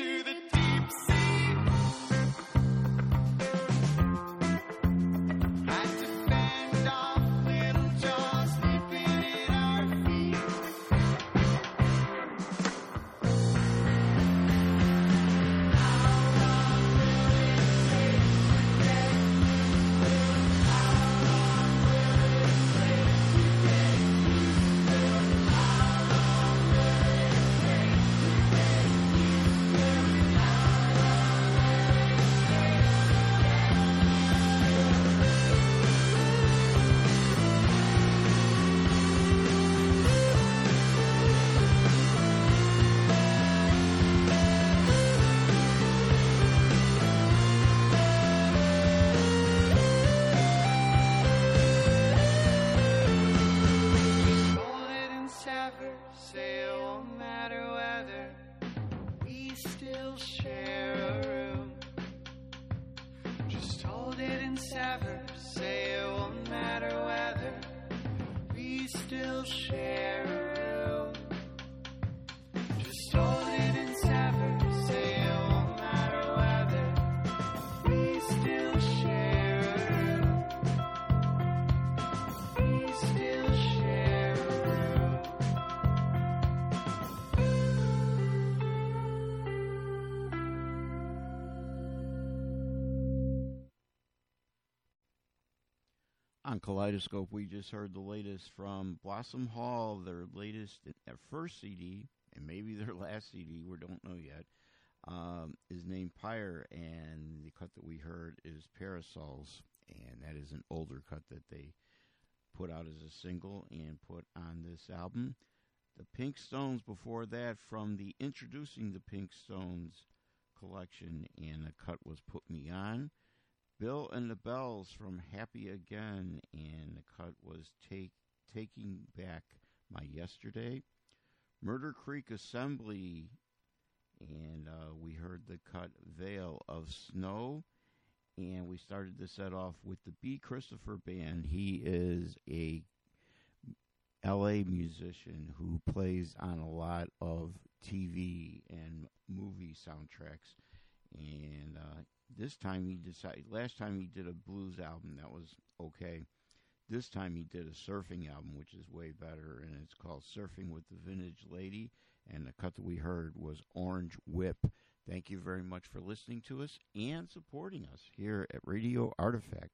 to the Kaleidoscope, we just heard the latest from Blossom Hall, their latest, their first CD, and maybe their last CD, we don't know yet, um, is named Pyre, and the cut that we heard is Parasols, and that is an older cut that they put out as a single and put on this album. The Pink Stones before that from the Introducing the Pink Stones collection, and the cut was Put Me On. Bill and the Belles from Happy Again, and the cut was take Taking Back My Yesterday. Murder Creek Assembly, and uh, we heard the cut Veil of Snow. And we started the set off with the B. Christopher Band. He is a LA musician who plays on a lot of TV and movie soundtracks. And uh, this time he decided, last time he did a blues album that was okay. This time he did a surfing album, which is way better, and it's called Surfing with the Vintage Lady. And the cut that we heard was Orange Whip. Thank you very much for listening to us and supporting us here at Radio Artifact.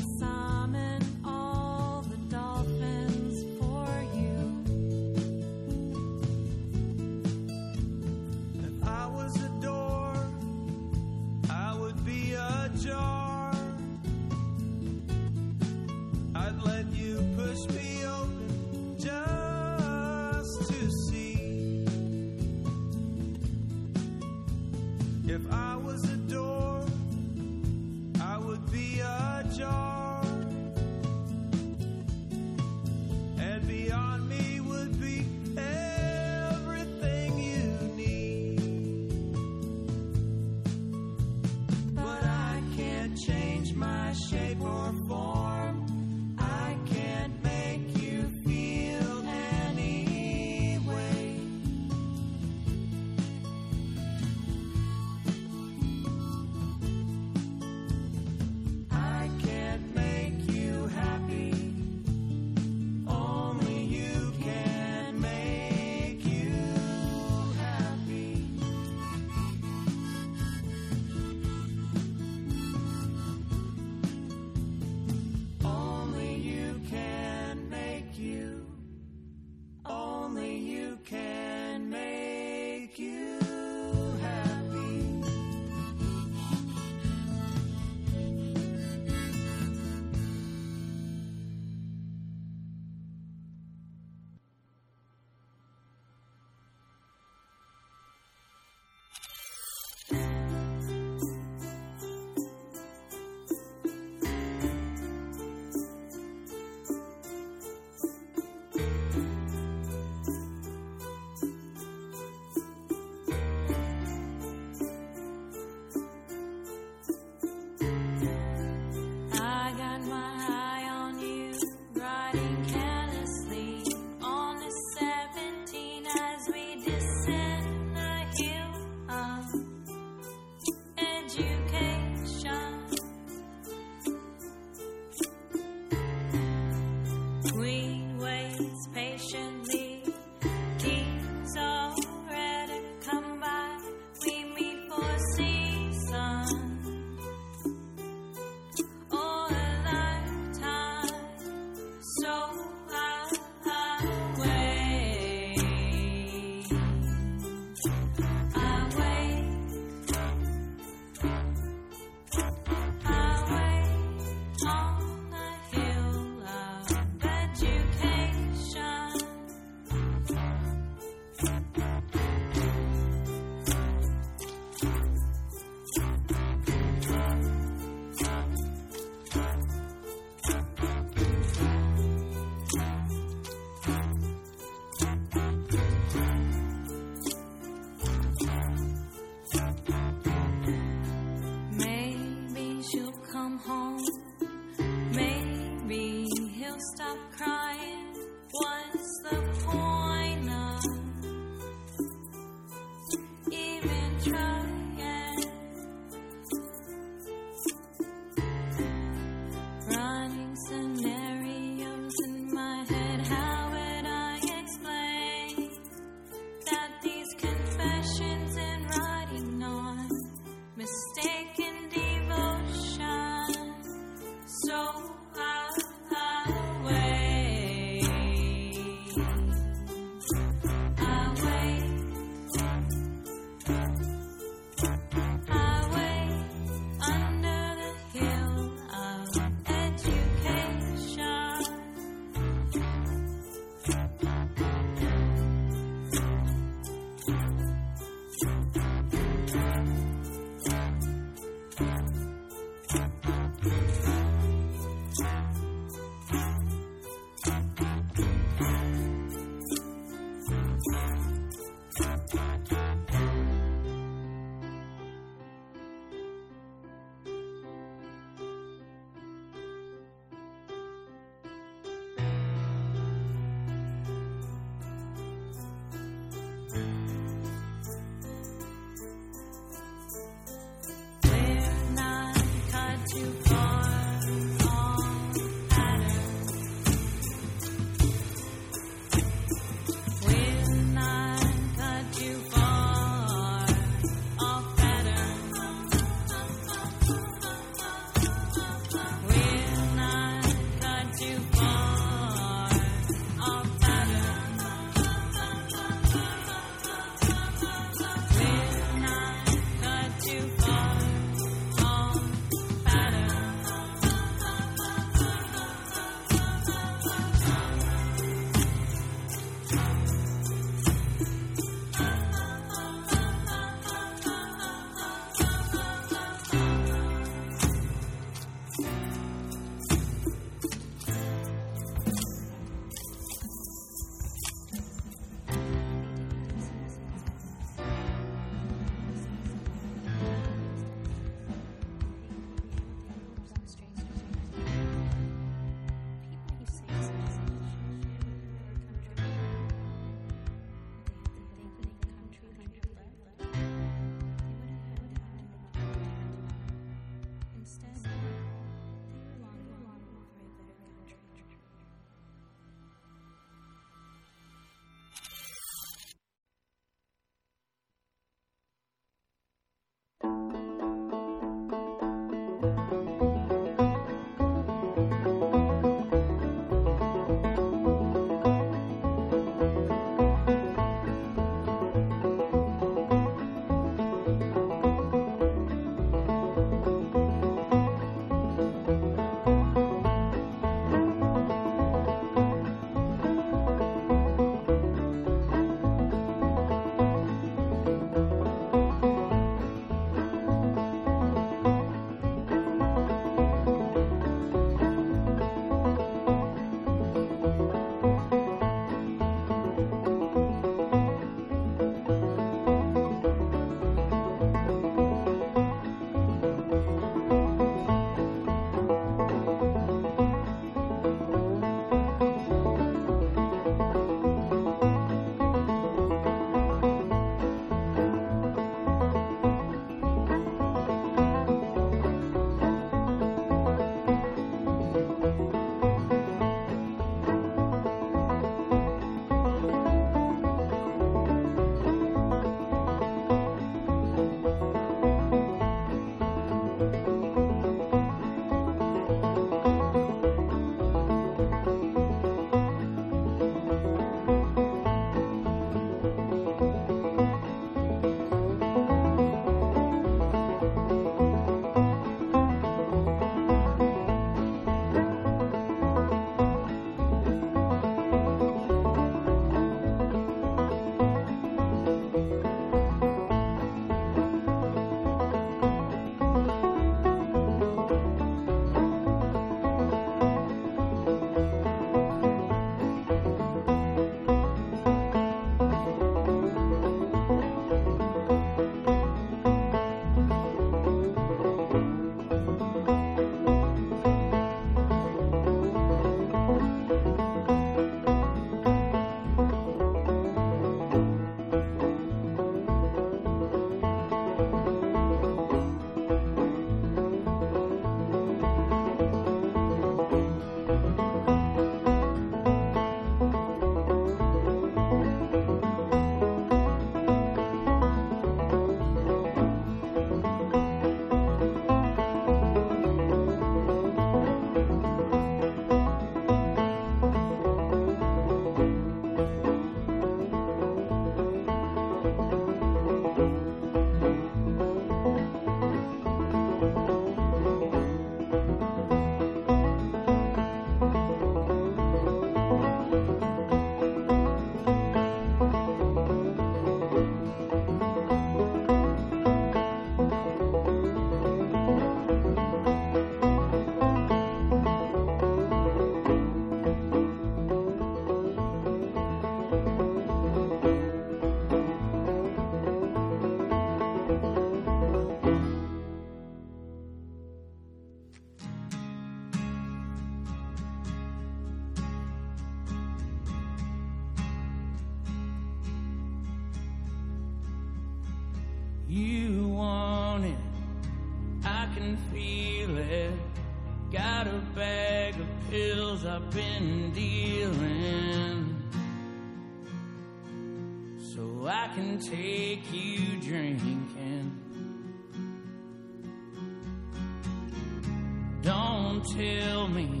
Tell me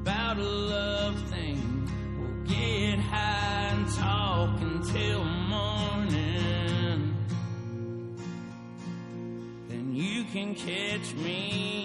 about a love thing. We'll get high and talk until morning. Then you can catch me.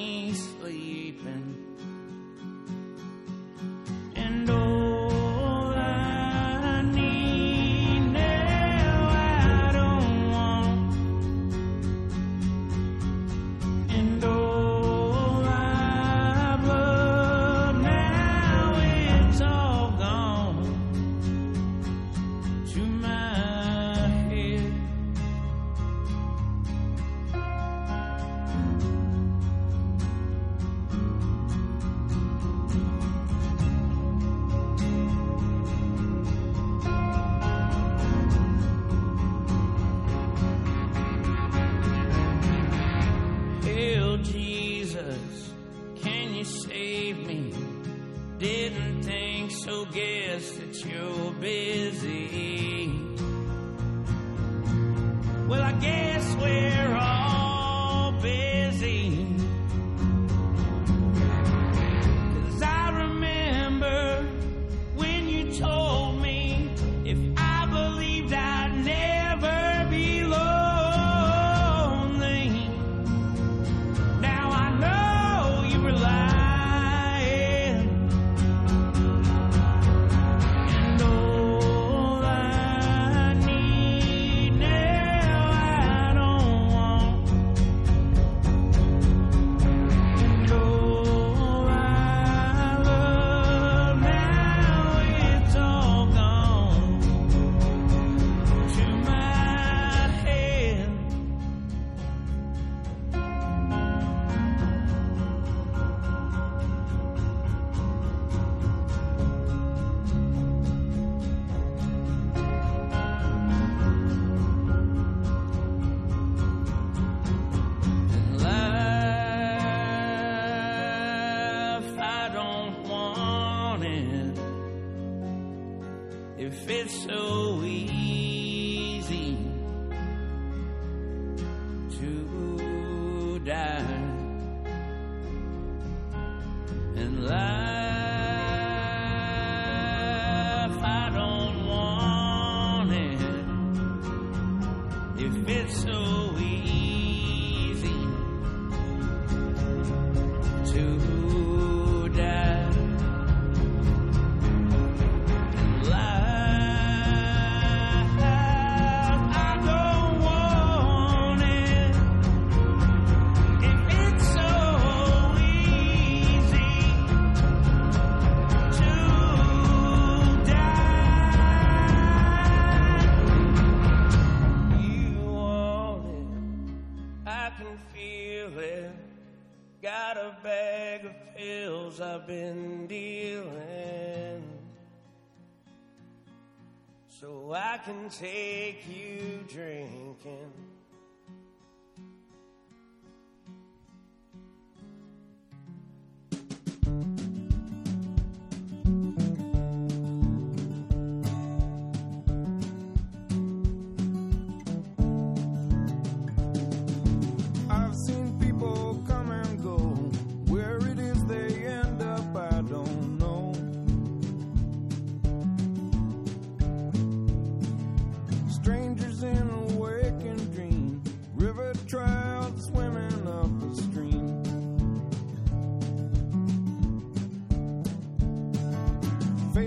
can take you drinking.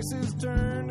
faces turn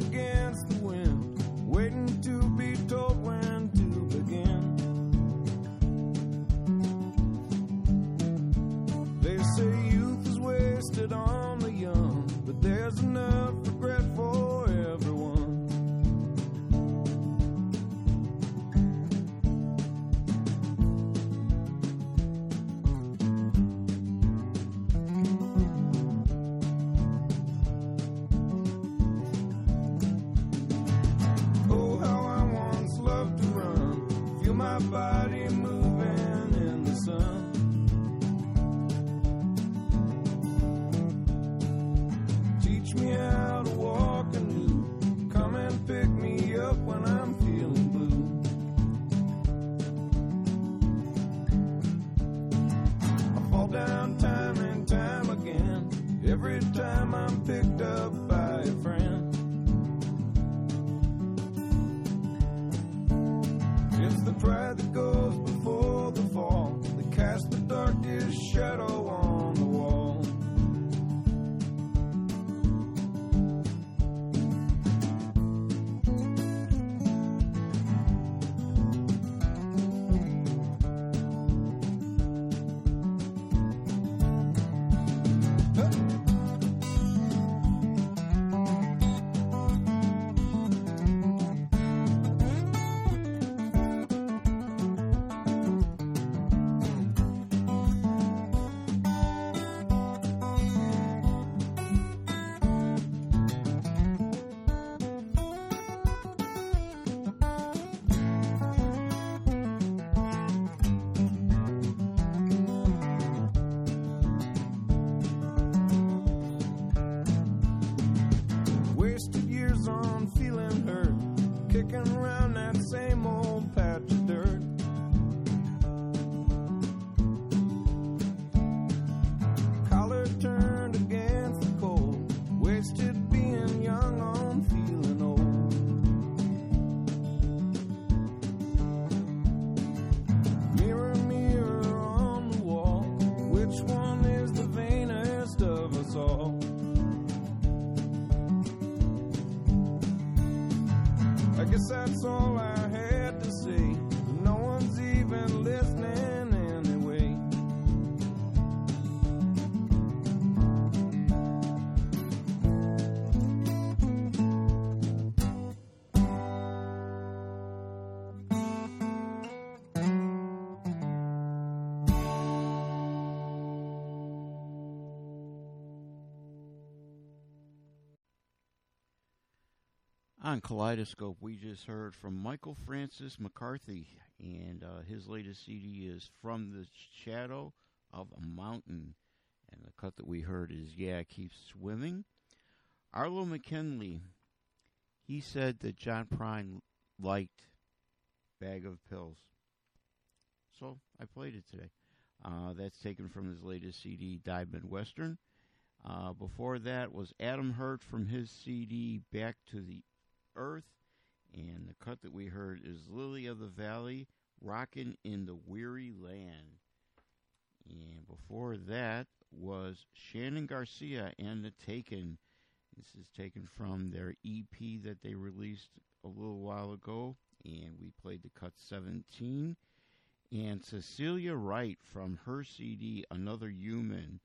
Kaleidoscope, we just heard from Michael Francis McCarthy, and uh, his latest CD is From the Shadow of a Mountain. And the cut that we heard is Yeah, Keep Swimming. Arlo McKinley, he said that John Prine liked Bag of Pills. So I played it today. Uh, that's taken from his latest CD, Die Midwestern. Uh, before that was Adam Hurt from his CD, Back to the Earth. And the cut that we heard is Lily of the Valley, Rockin' in the Weary Land. And before that was Shannon Garcia and the Taken. This is taken from their EP that they released a little while ago. And we played the cut 17. And Cecilia Wright from her CD, Another Human.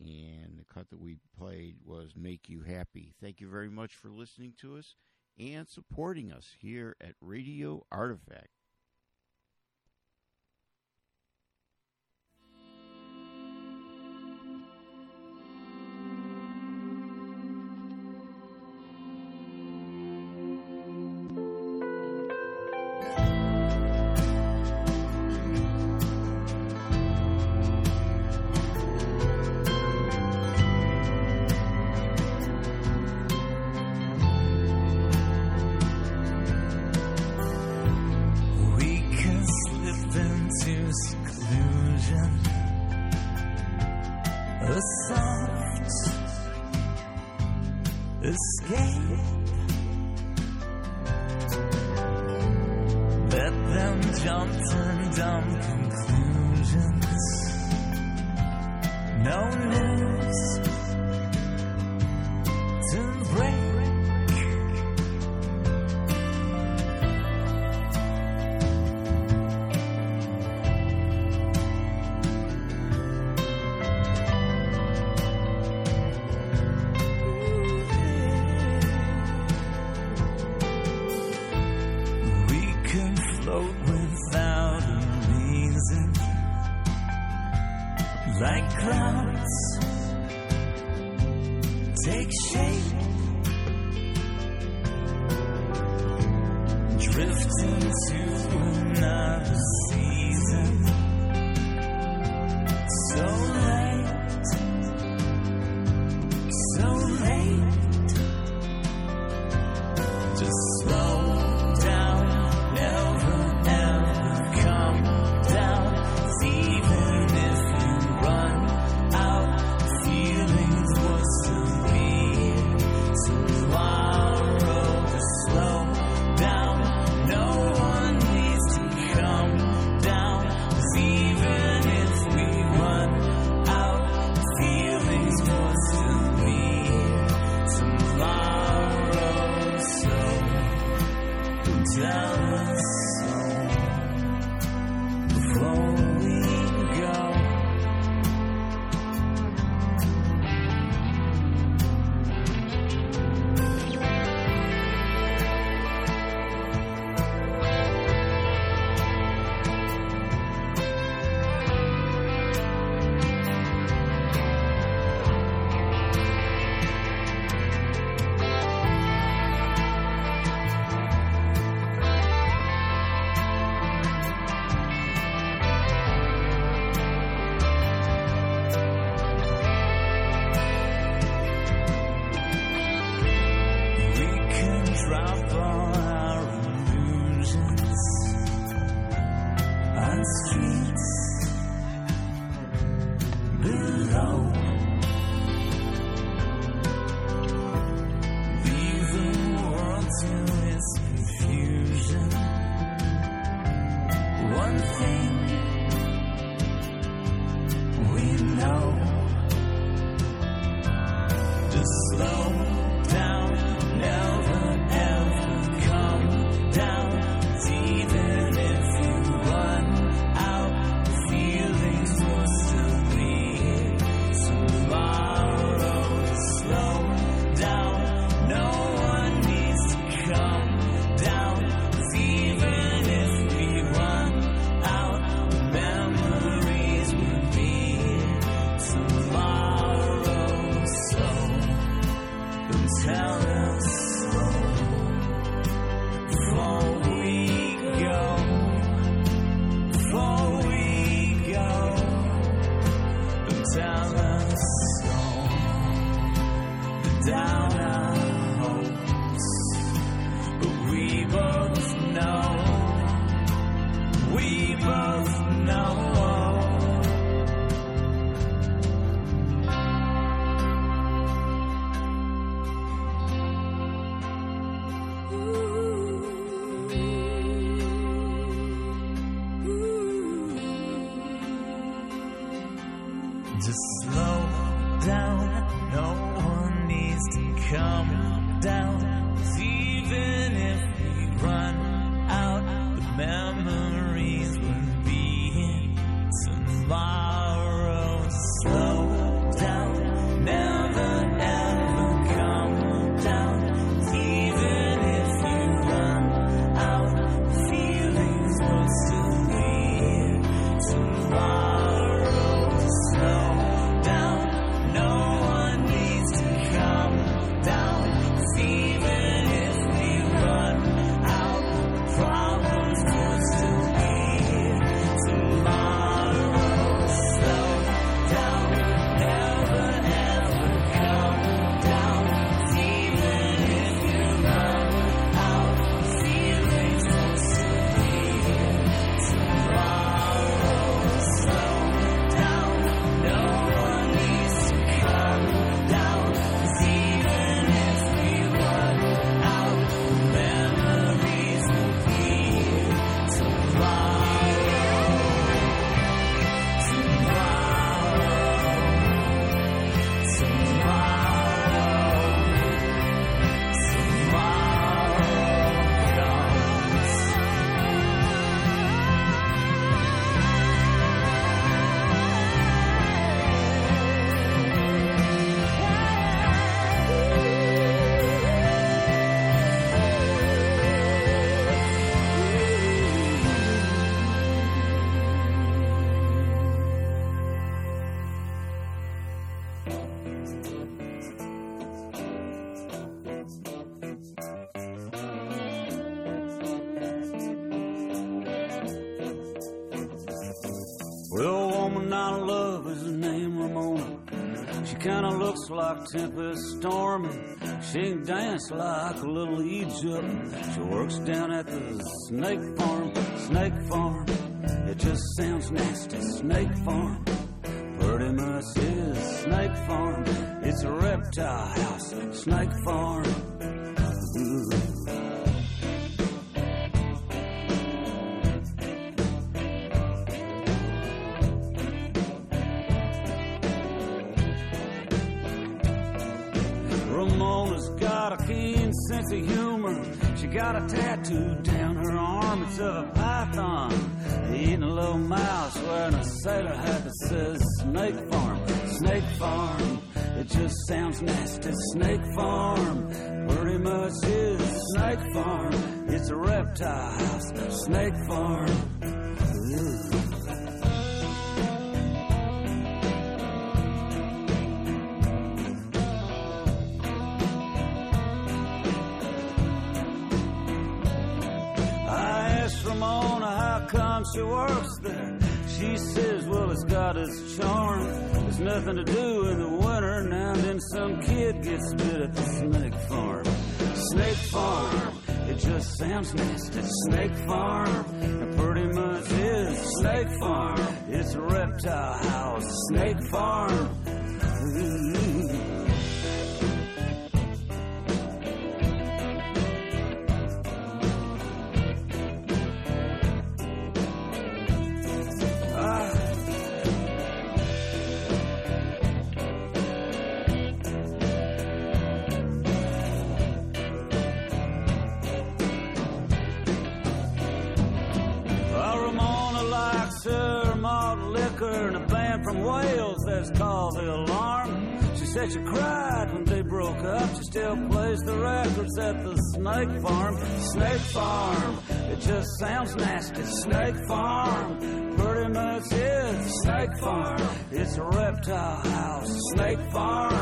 And the cut that we played was Make You Happy. Thank you very much for listening to us and supporting us here at Radio Artifact. like tempest storming. She can dance like little Egypt. She works down at the snake farm, snake farm. It just sounds nasty, snake farm. Pretty much is snake farm. It's a reptile house, snake farm. out of town. she works there. She says, well, it's got its charm. There's nothing to do Alarm. She cried when they broke up. She still plays the records at the Snake Farm. Snake Farm, it just sounds nasty. Snake Farm, pretty much is Snake Farm. It's a reptile house. Snake Farm.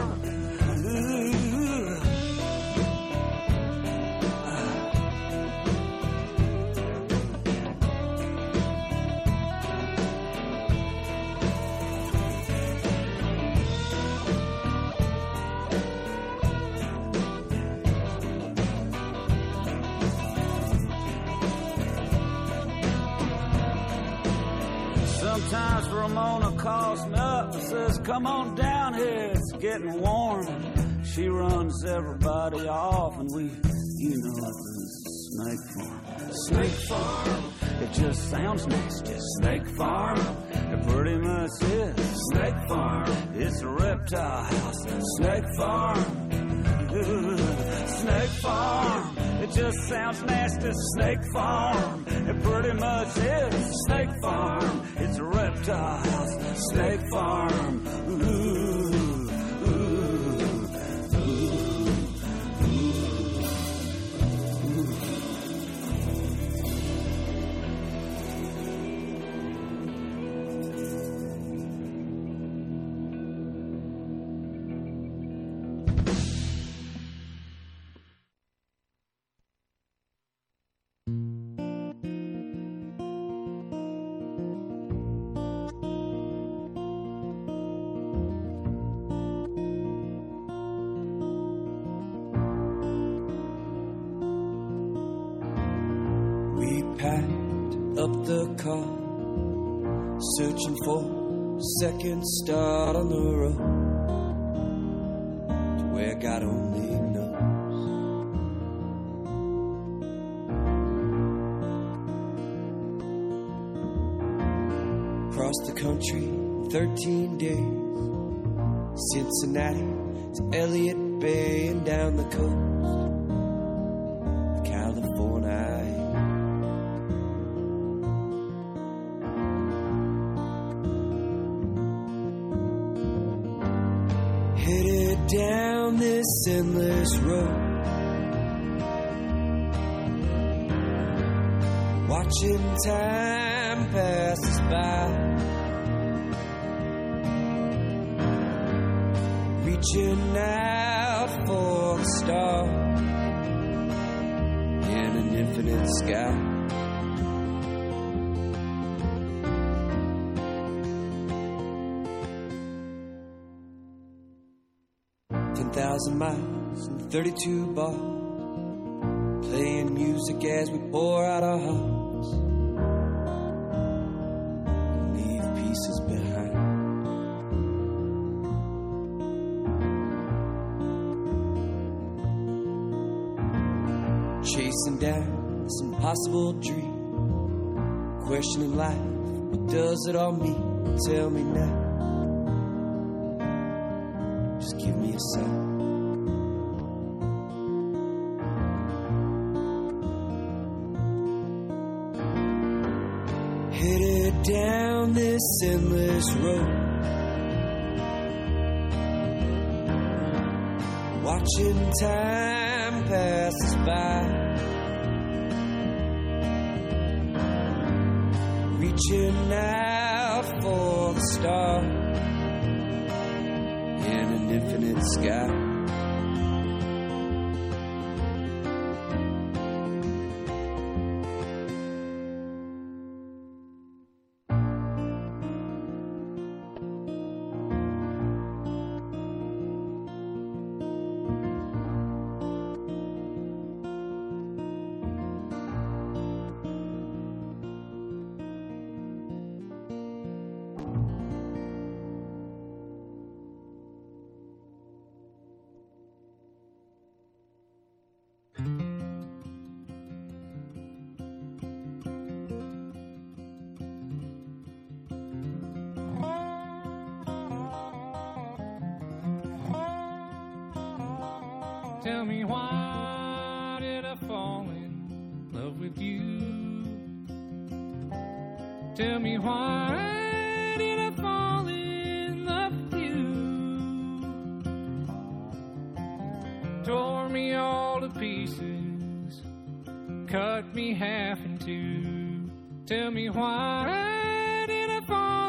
Come on down here, it's getting warm. She runs everybody off, and we, you know, it's snake farm. Snake farm, it just sounds nasty. Snake farm, it pretty much is. Snake farm, it's a reptile house. Snake farm. Snake Farm. It just sounds nasty. Snake Farm. It pretty much is. Snake Farm. It's a reptile start on the road to where God only knows. Across the country, 13 days, Cincinnati to Elliott Bay and down the coast Watching time pass us by. Reaching out for a star in an infinite sky. Ten thousand miles and thirty-two bars, playing music as we pour out our hearts, down this impossible dream, questioning life. What does it all mean? Tell me now. Just give me a sign. Headed down this endless road. Watching time pass by. Reaching out for the star in an infinite sky. to pieces, cut me half in two. Tell me why did I fall?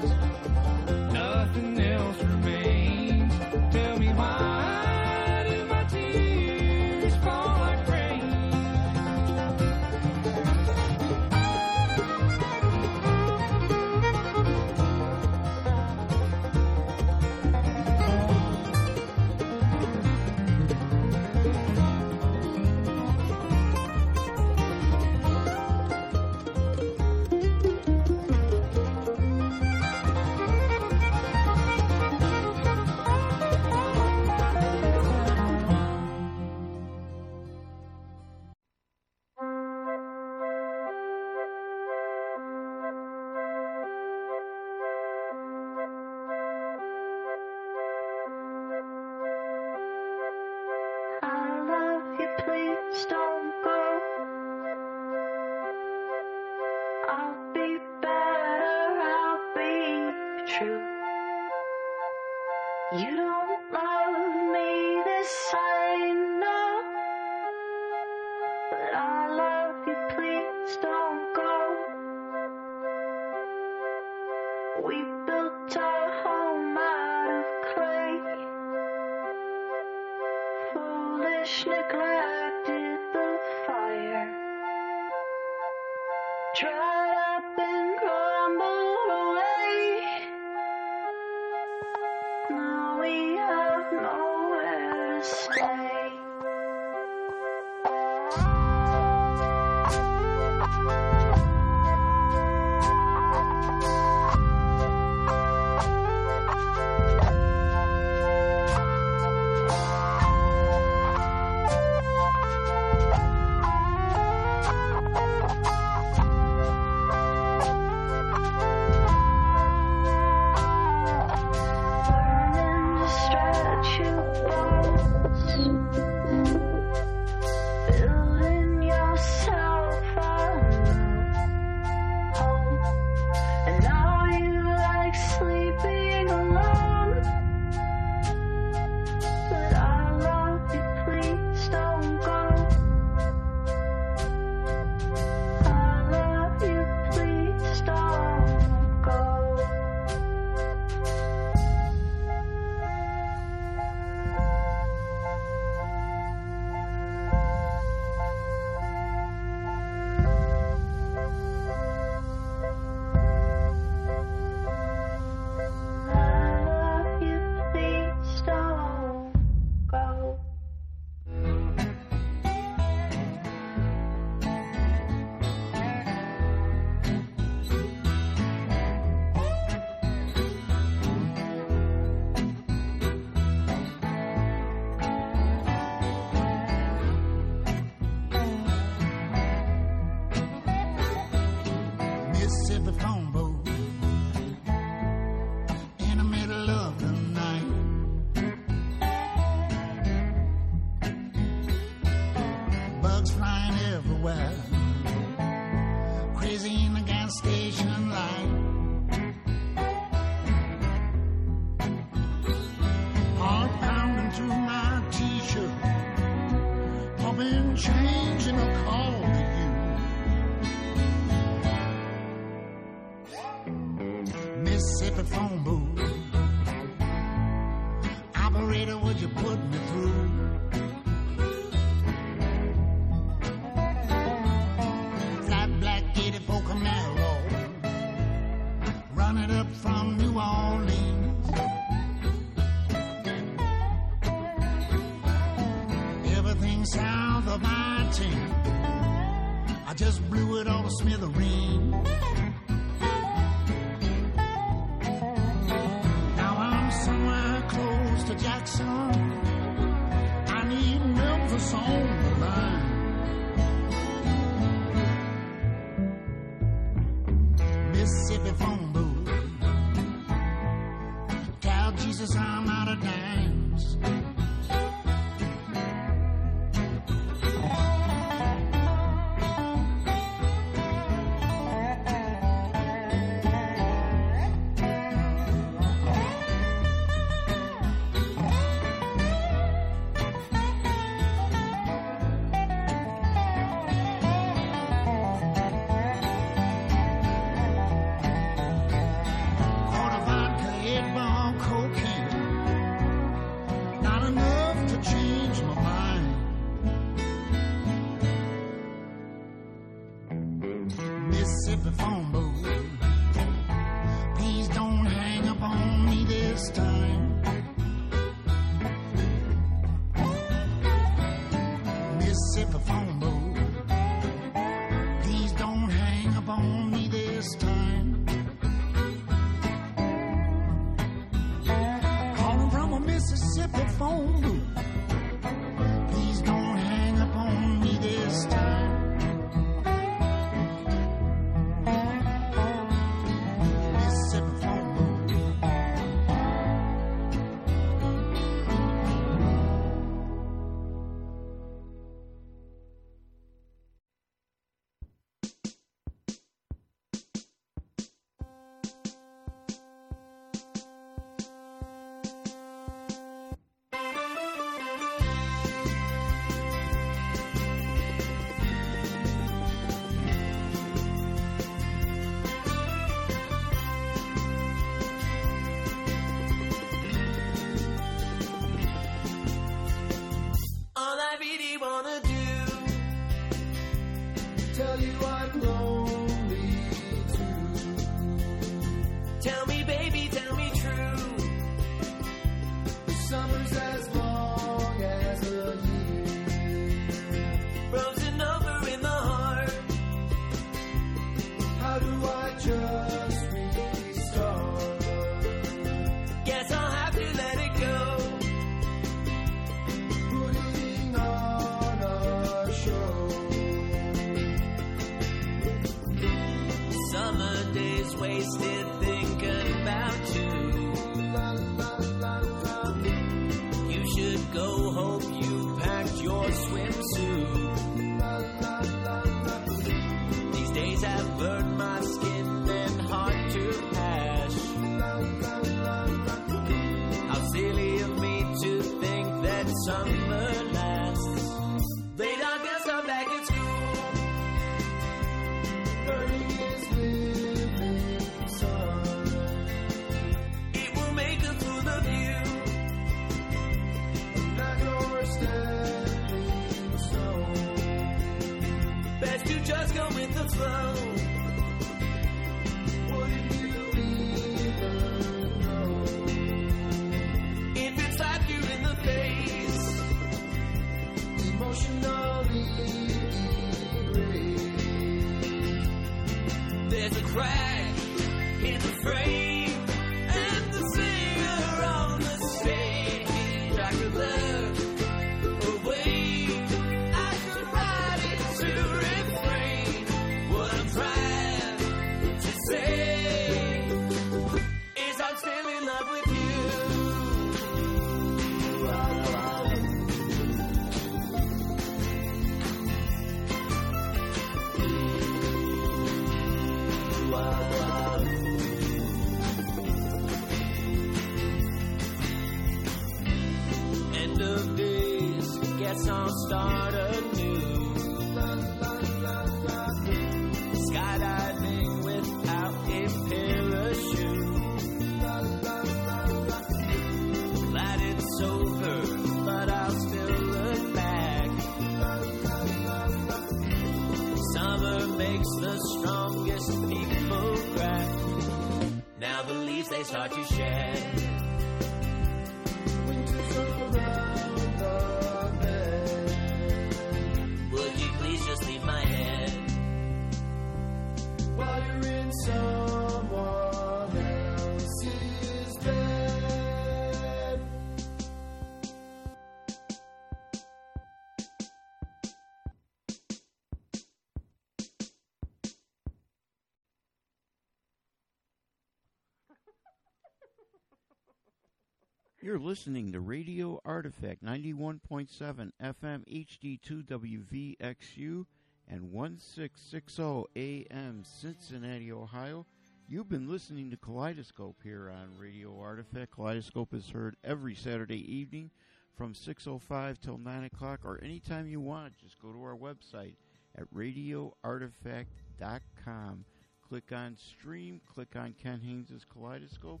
You're listening to Radio Artifact 91.7 FM HD2 WVXU and 1660 AM Cincinnati, Ohio. You've been listening to Kaleidoscope here on Radio Artifact. Kaleidoscope is heard every Saturday evening from 6.05 till 9 o'clock or anytime you want. Just go to our website at radioartifact.com. Click on stream, click on Ken Haynes' Kaleidoscope,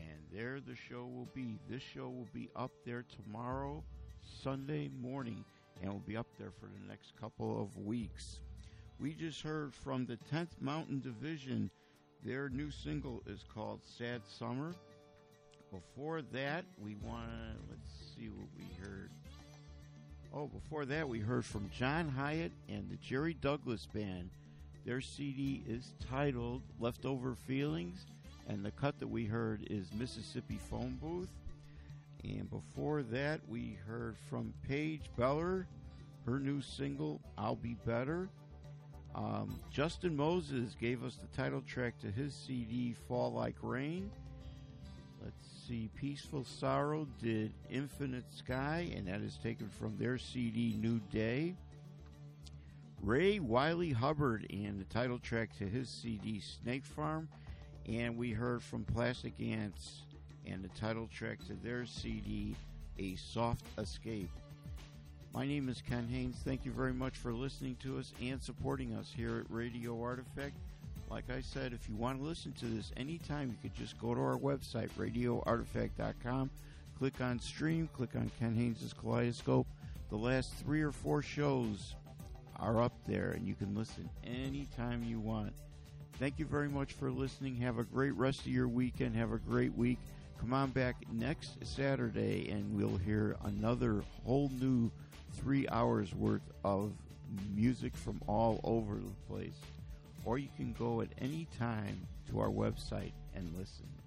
and there the show will be. This show will be up there tomorrow, Sunday morning, and will be up there for the next couple of weeks. We just heard from the 10th Mountain Division. Their new single is called Sad Summer. Before that, we want to, let's see what we heard. Oh, before that, we heard from John Hiatt and the Jerry Douglas Band. Their CD is titled Leftover Feelings, and the cut that we heard is Mississippi Phone Booth. And before that, we heard from Paige Beller, her new single, I'll Be Better. Um, Justin Moses gave us the title track to his CD, Fall Like Rain. Let's see, Peaceful Sorrow did Infinite Sky, and that is taken from their CD, New Day. Ray Wylie Hubbard and the title track to his CD, Snake Farm. And we heard from Plastic Ants and the title track to their CD, A Soft Escape. My name is Ken Haynes. Thank you very much for listening to us and supporting us here at Radio Artifact. Like I said, if you want to listen to this anytime, you could just go to our website, radioartifact.com, click on stream, click on Ken Haynes' Kaleidoscope. The last three or four shows are up there, and you can listen anytime you want. Thank you very much for listening. Have a great rest of your weekend. Have a great week. Come on back next Saturday, and we'll hear another whole new three hours worth of music from all over the place. Or you can go at any time to our website and listen.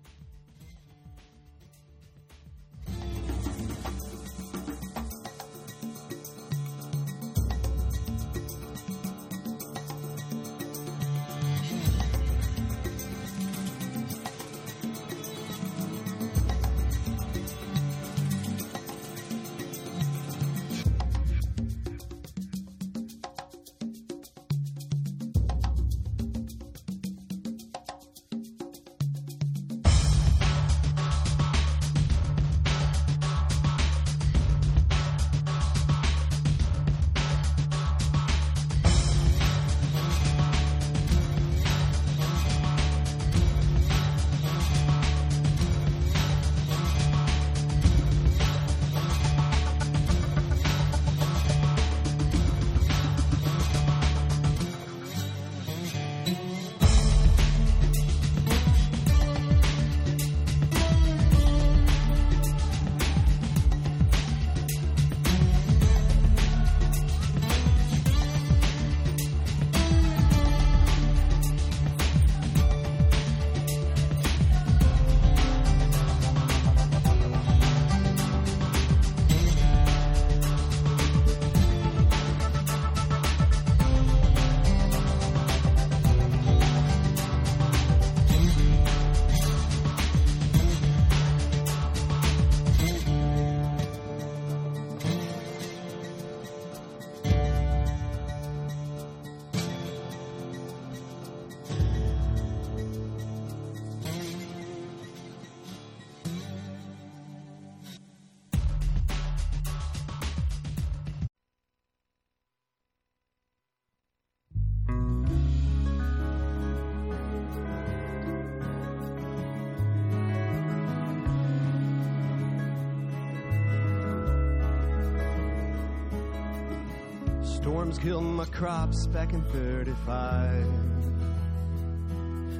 Storms killed my crops back in 35.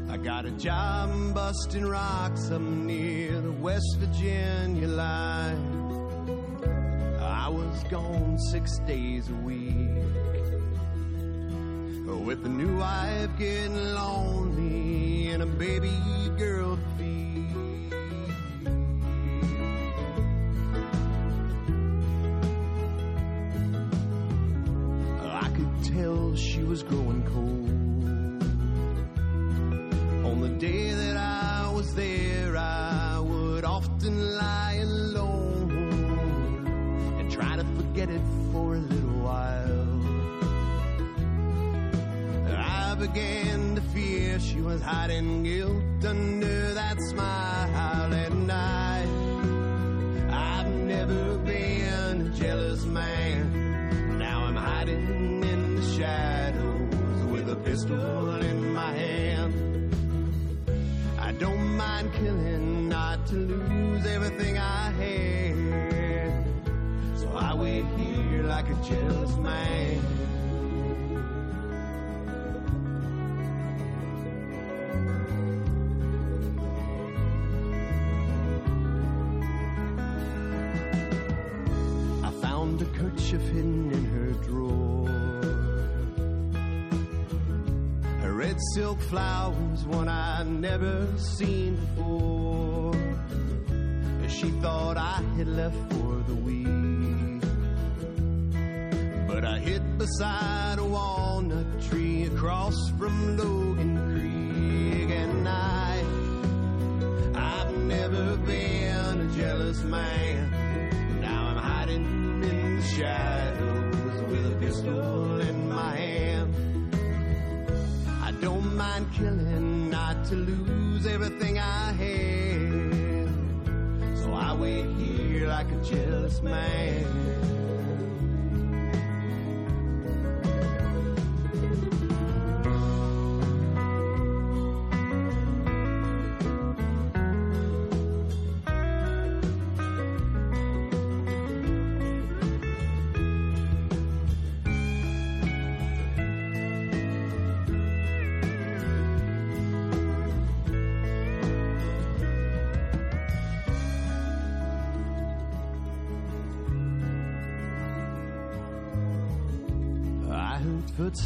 I got a job busting rocks up near the West Virginia line. I was gone six days a week. With a new wife getting lonely and a baby girl to feed. Seen before. She thought I had left for the week. But I hid beside a walnut tree across from Logan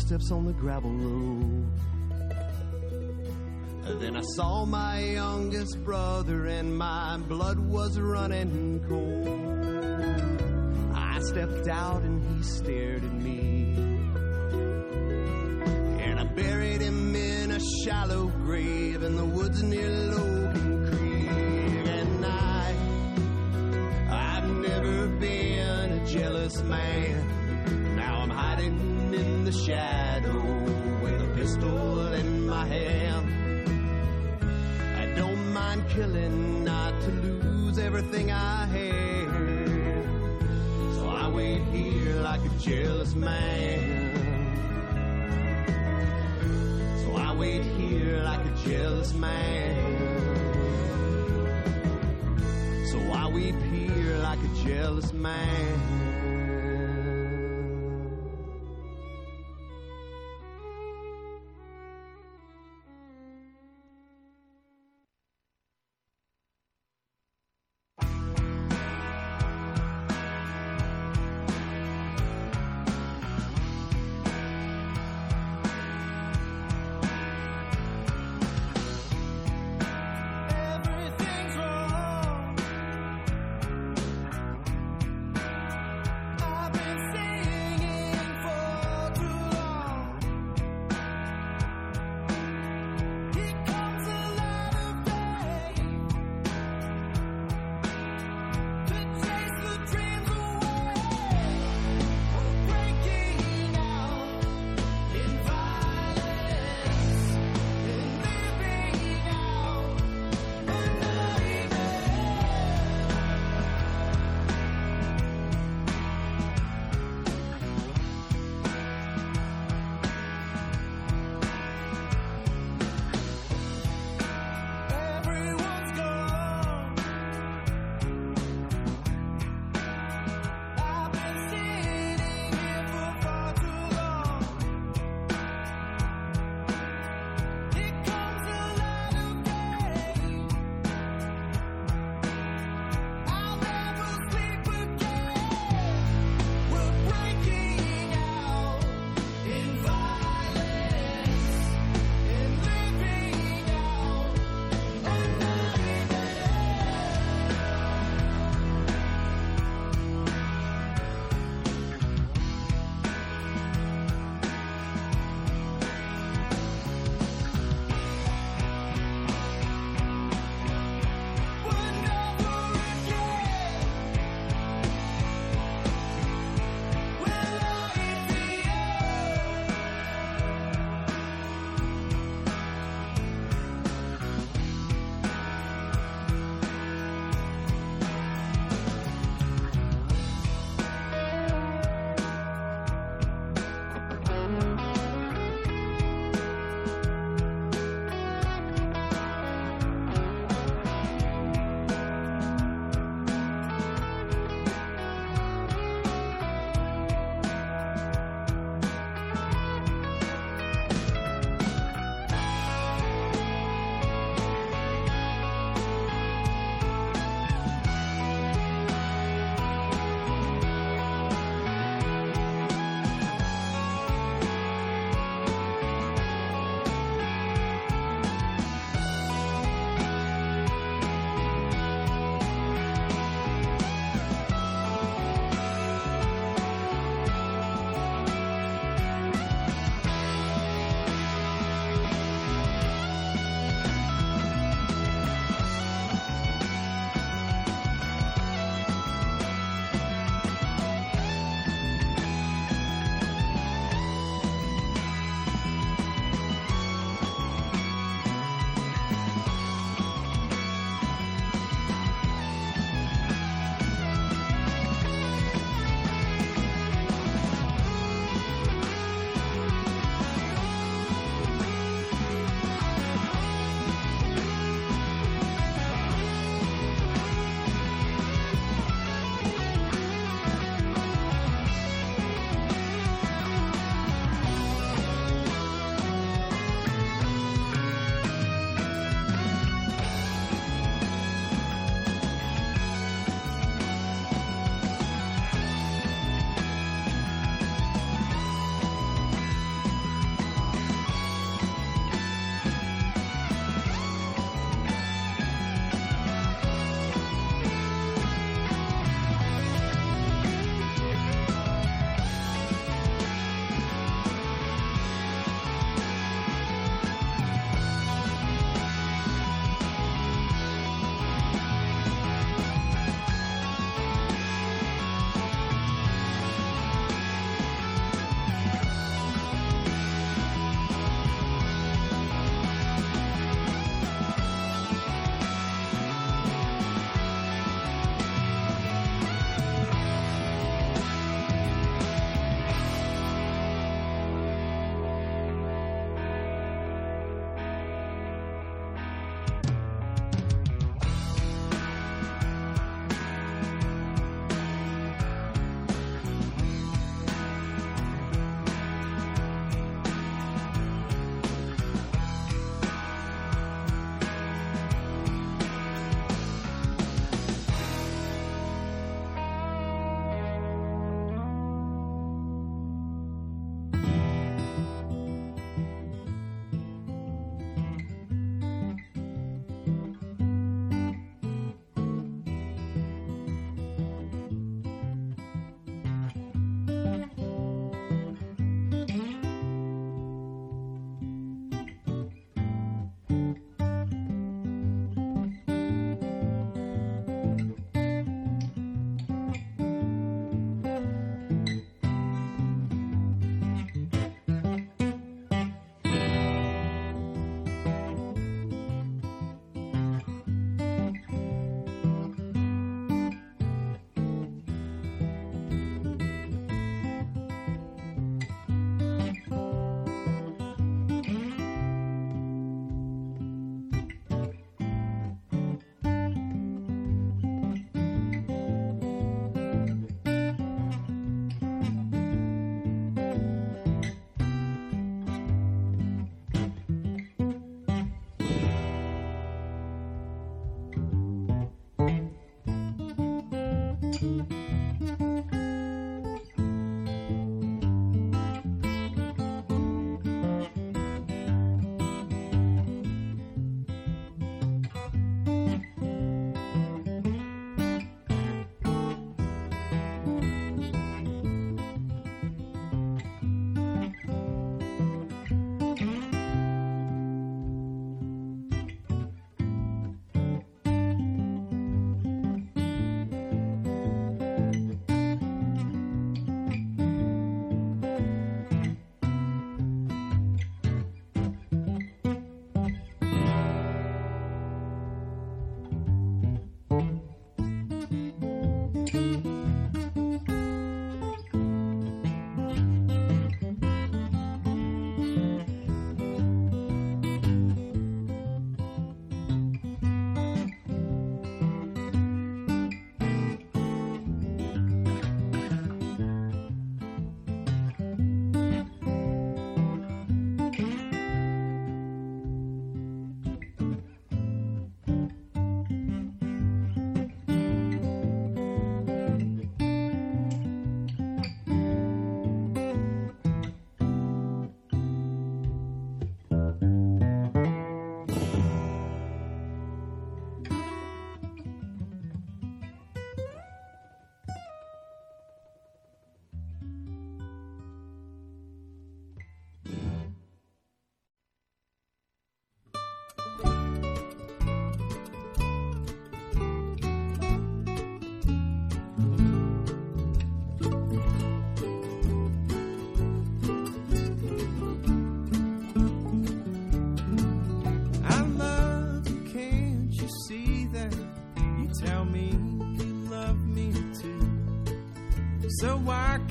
footsteps on the gravel road. Then I saw my youngest brother, and my blood was running cold. I stepped out, and he stared at me. And I buried him in a shallow grave in the woods near Logan Creek. And I, I've never been a jealous man. Jealous man. So I weep here like a jealous man.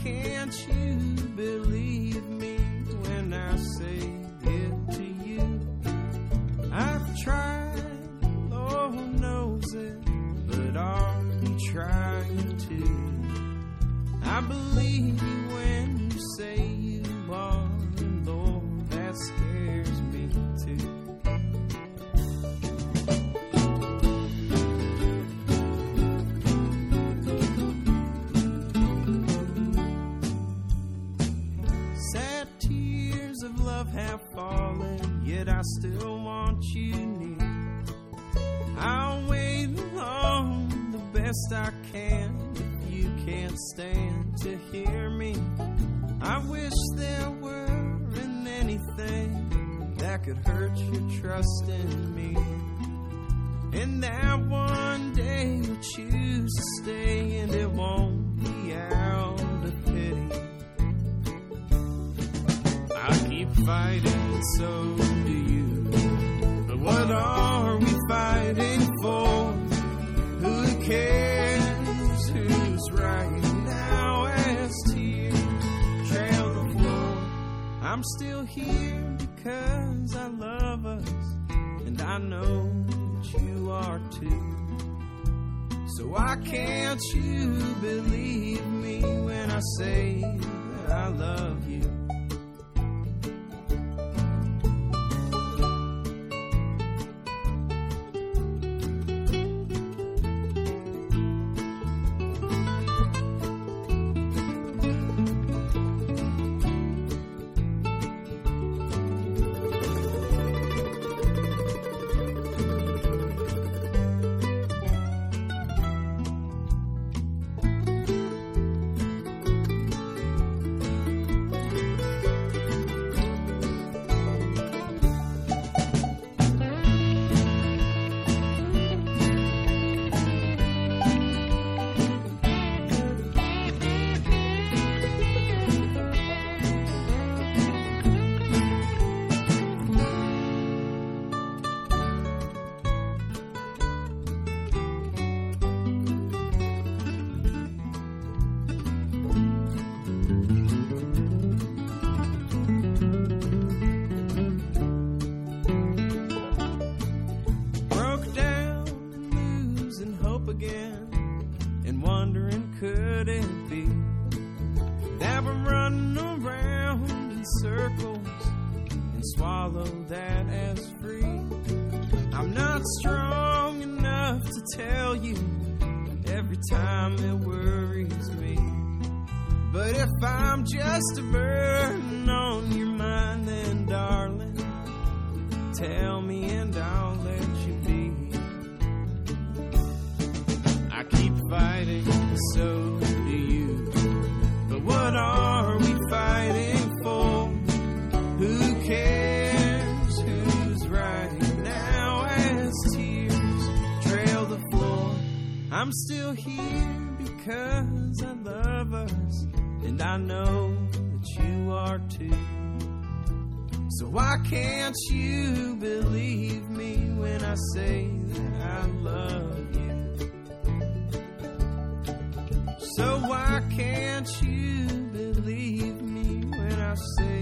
can't you? to hear me. I wish there were anything that could hurt your trust in that you believe me when I say that I love you. So why can't you believe me when I say?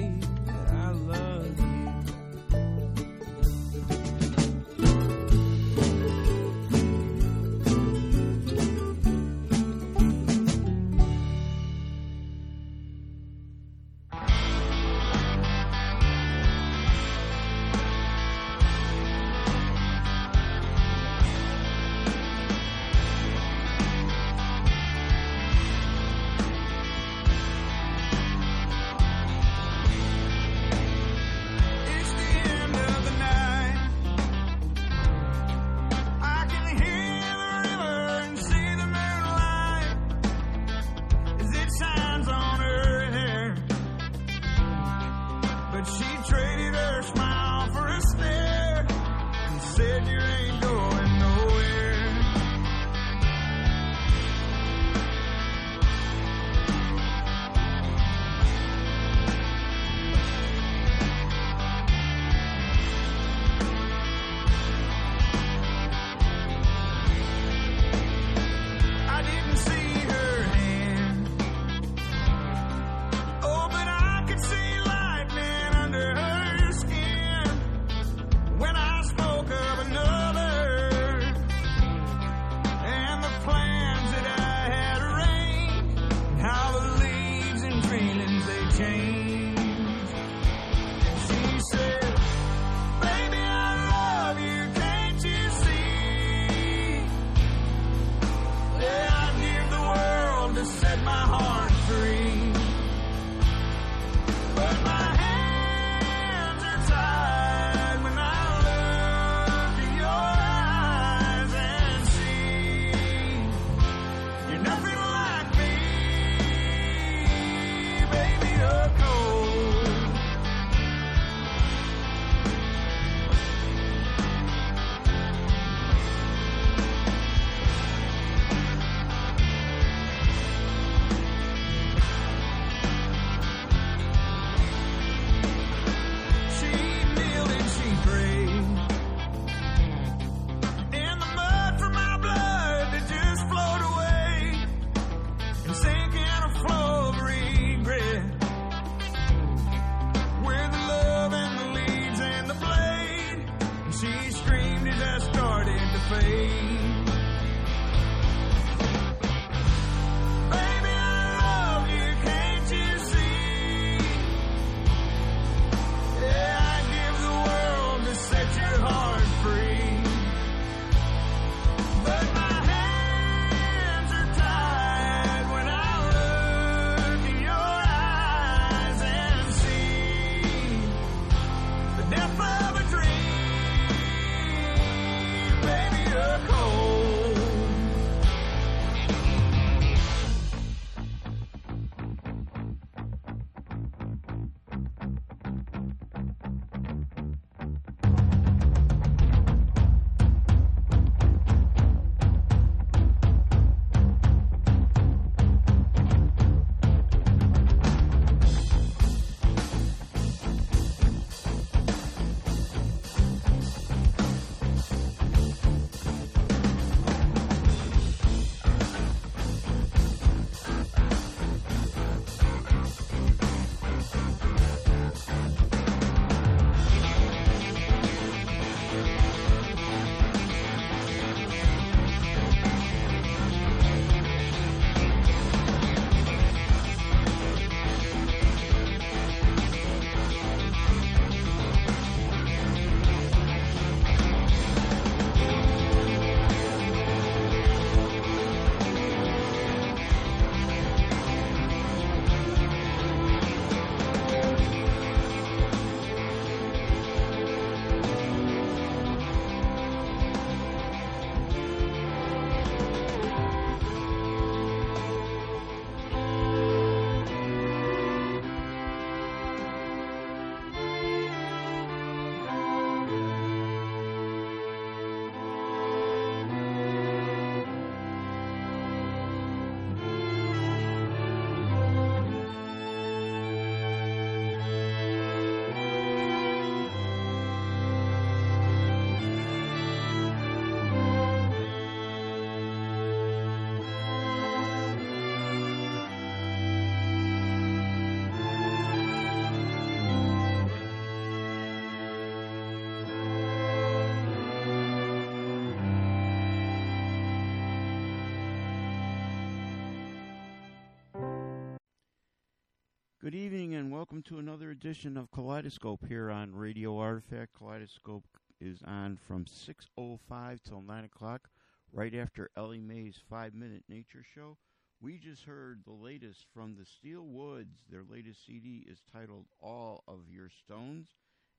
Good evening and welcome to another edition of Kaleidoscope here on Radio Artifact. Kaleidoscope is on from 6.05 till 9 o'clock, right after Ellie Mae's five minute nature show. We just heard the latest from the Steel Woods. Their latest CD is titled All of Your Stones,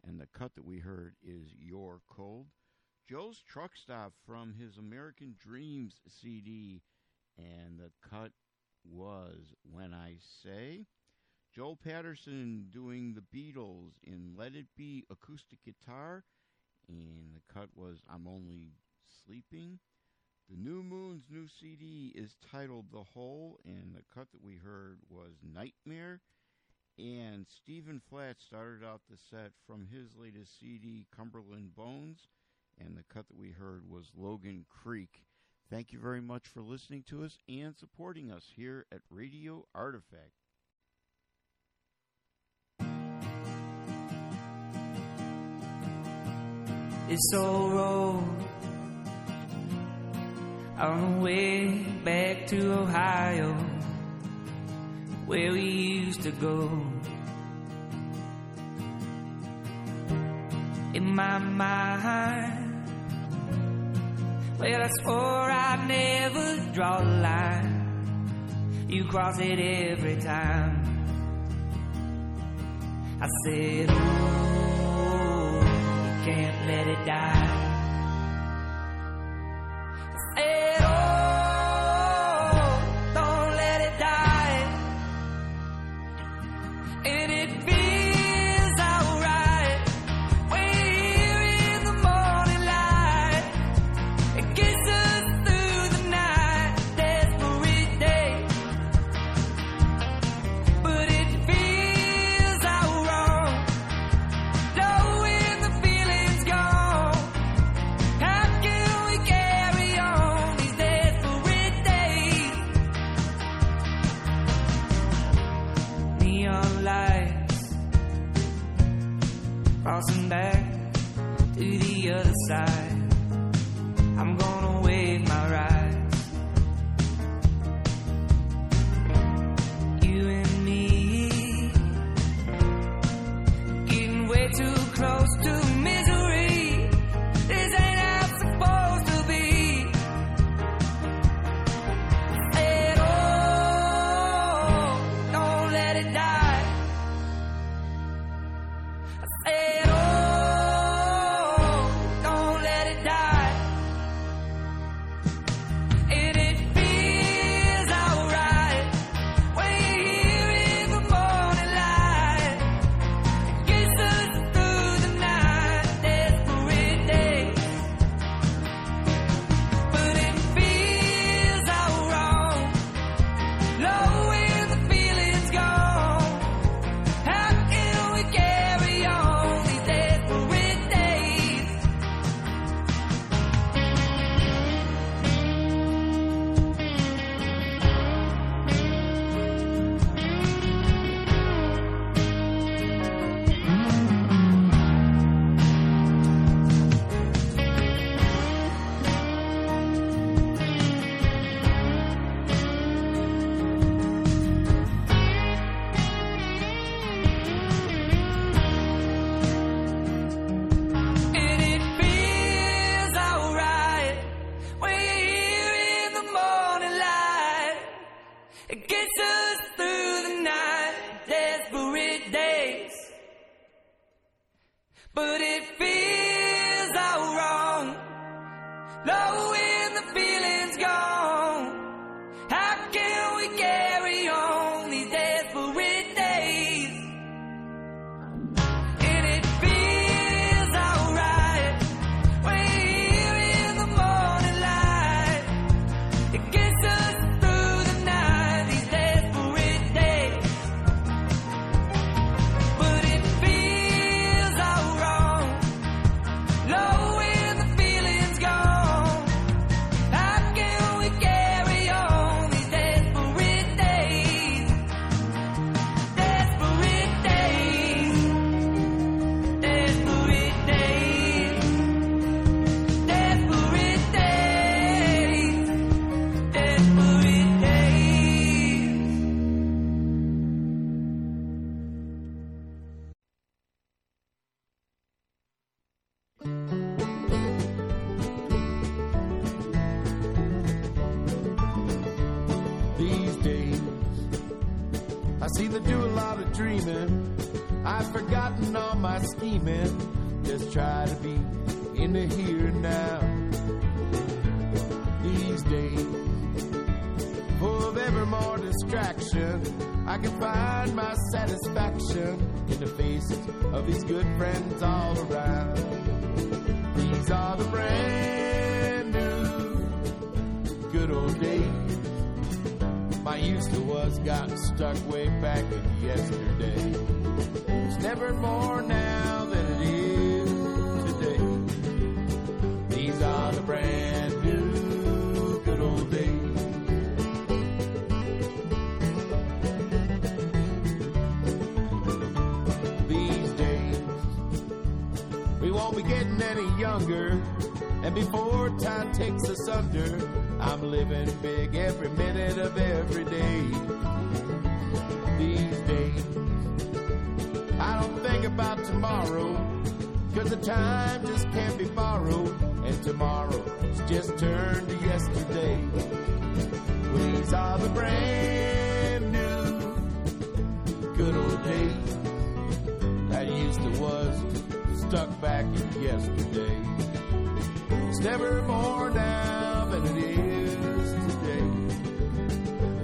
and the cut that we heard is Your Cold. Joe's Truck Stop from his American Dreams CD, and the cut was When I Say. Joel Paterson doing the Beatles in Let It Be acoustic guitar, and the cut was I'm Only Sleeping. The New Moon's new CD is titled The Hole, and the cut that we heard was Nightmare. And Stephen Flatt started out the set from his latest CD, Cumberland Bones, and the cut that we heard was Logan Creek. Thank you very much for listening to us and supporting us here at Radio Artifact. It's all road on the way back to Ohio, where we used to go. In my mind, well, I swore I'd never draw a line. You cross it every time. I said, Oh, can't let it die. Faces of these good friends all around. These are the brand new good old days. My used to was got stuck way back in yesterday. It's never more now than it is today. These are the brand younger. And before time takes us under, I'm living big every minute of every day. These days, I don't think about tomorrow, cause the time just can't be borrowed, and tomorrow's just turned to yesterday. These are the brand new good old days that used to was stuck back in yesterday. It's never more now than it is today.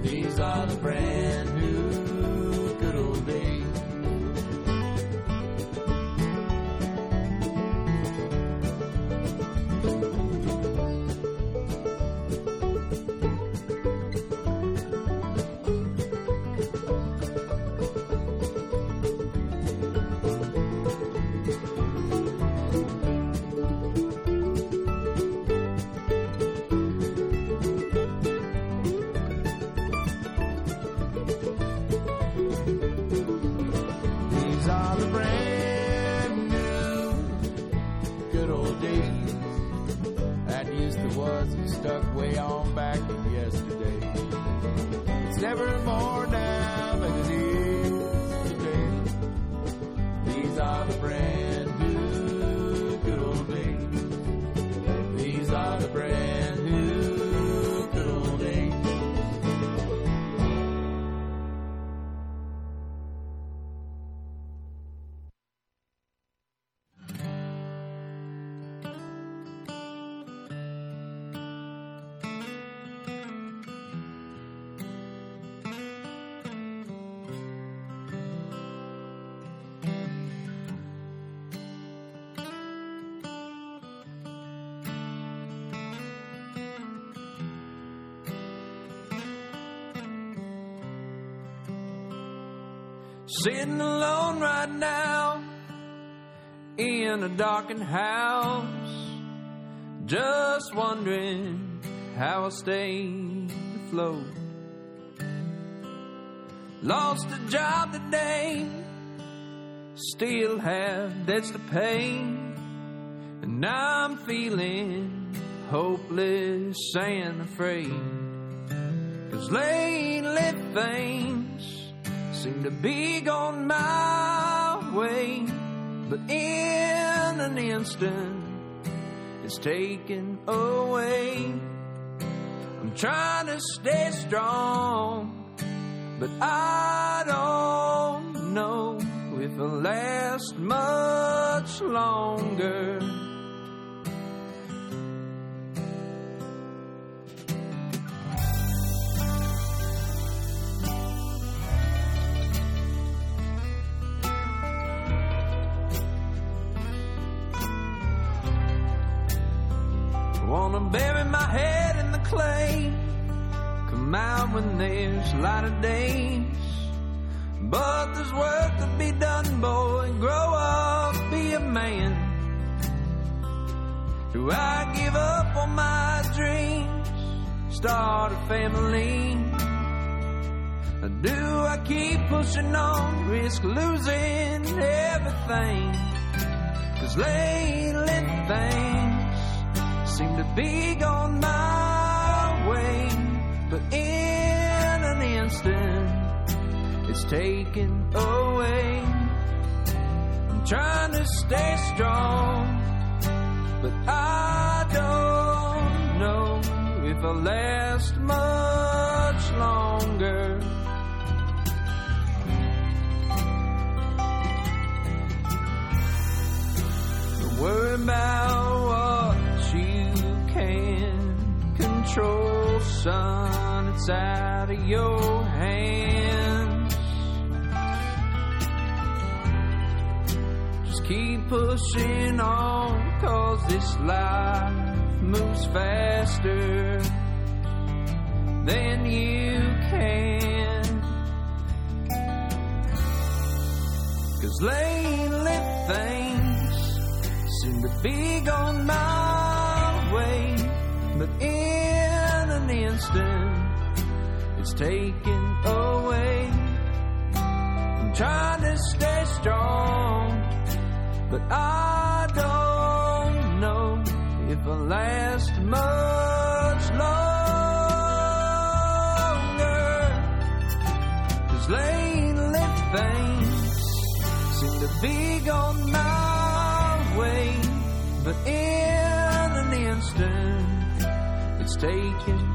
These are the brand Sitting alone right now in a darkened house, just wondering how I'll stay afloat. Lost a job today, still have debts to pay, and I'm feeling hopeless and afraid. Cause lately things seem to be going my way, but in an instant it's taken away. I'm trying to stay strong, but I don't know if it'll last much longer. I wanna bury my head in the clay. Come out when there's light of days. But there's work to be done, boy. Grow up, be a man. Do I give up on my dreams? Start a family? Or do I keep pushing on, risk losing everything? Cause lately things seem to be gone my way, but in an instant it's taken away. I'm trying to stay strong, but I don't know if I'll last much longer. Don't worry about control, son. It's out of your hands. Just keep pushing on, cause this life moves faster than you can. Cause lately things seem to be going my way, but in instant it's taken away. I'm trying to stay strong, but I don't know if I'll last much longer. Cause lately things seem to be going my way, but in an instant it's taken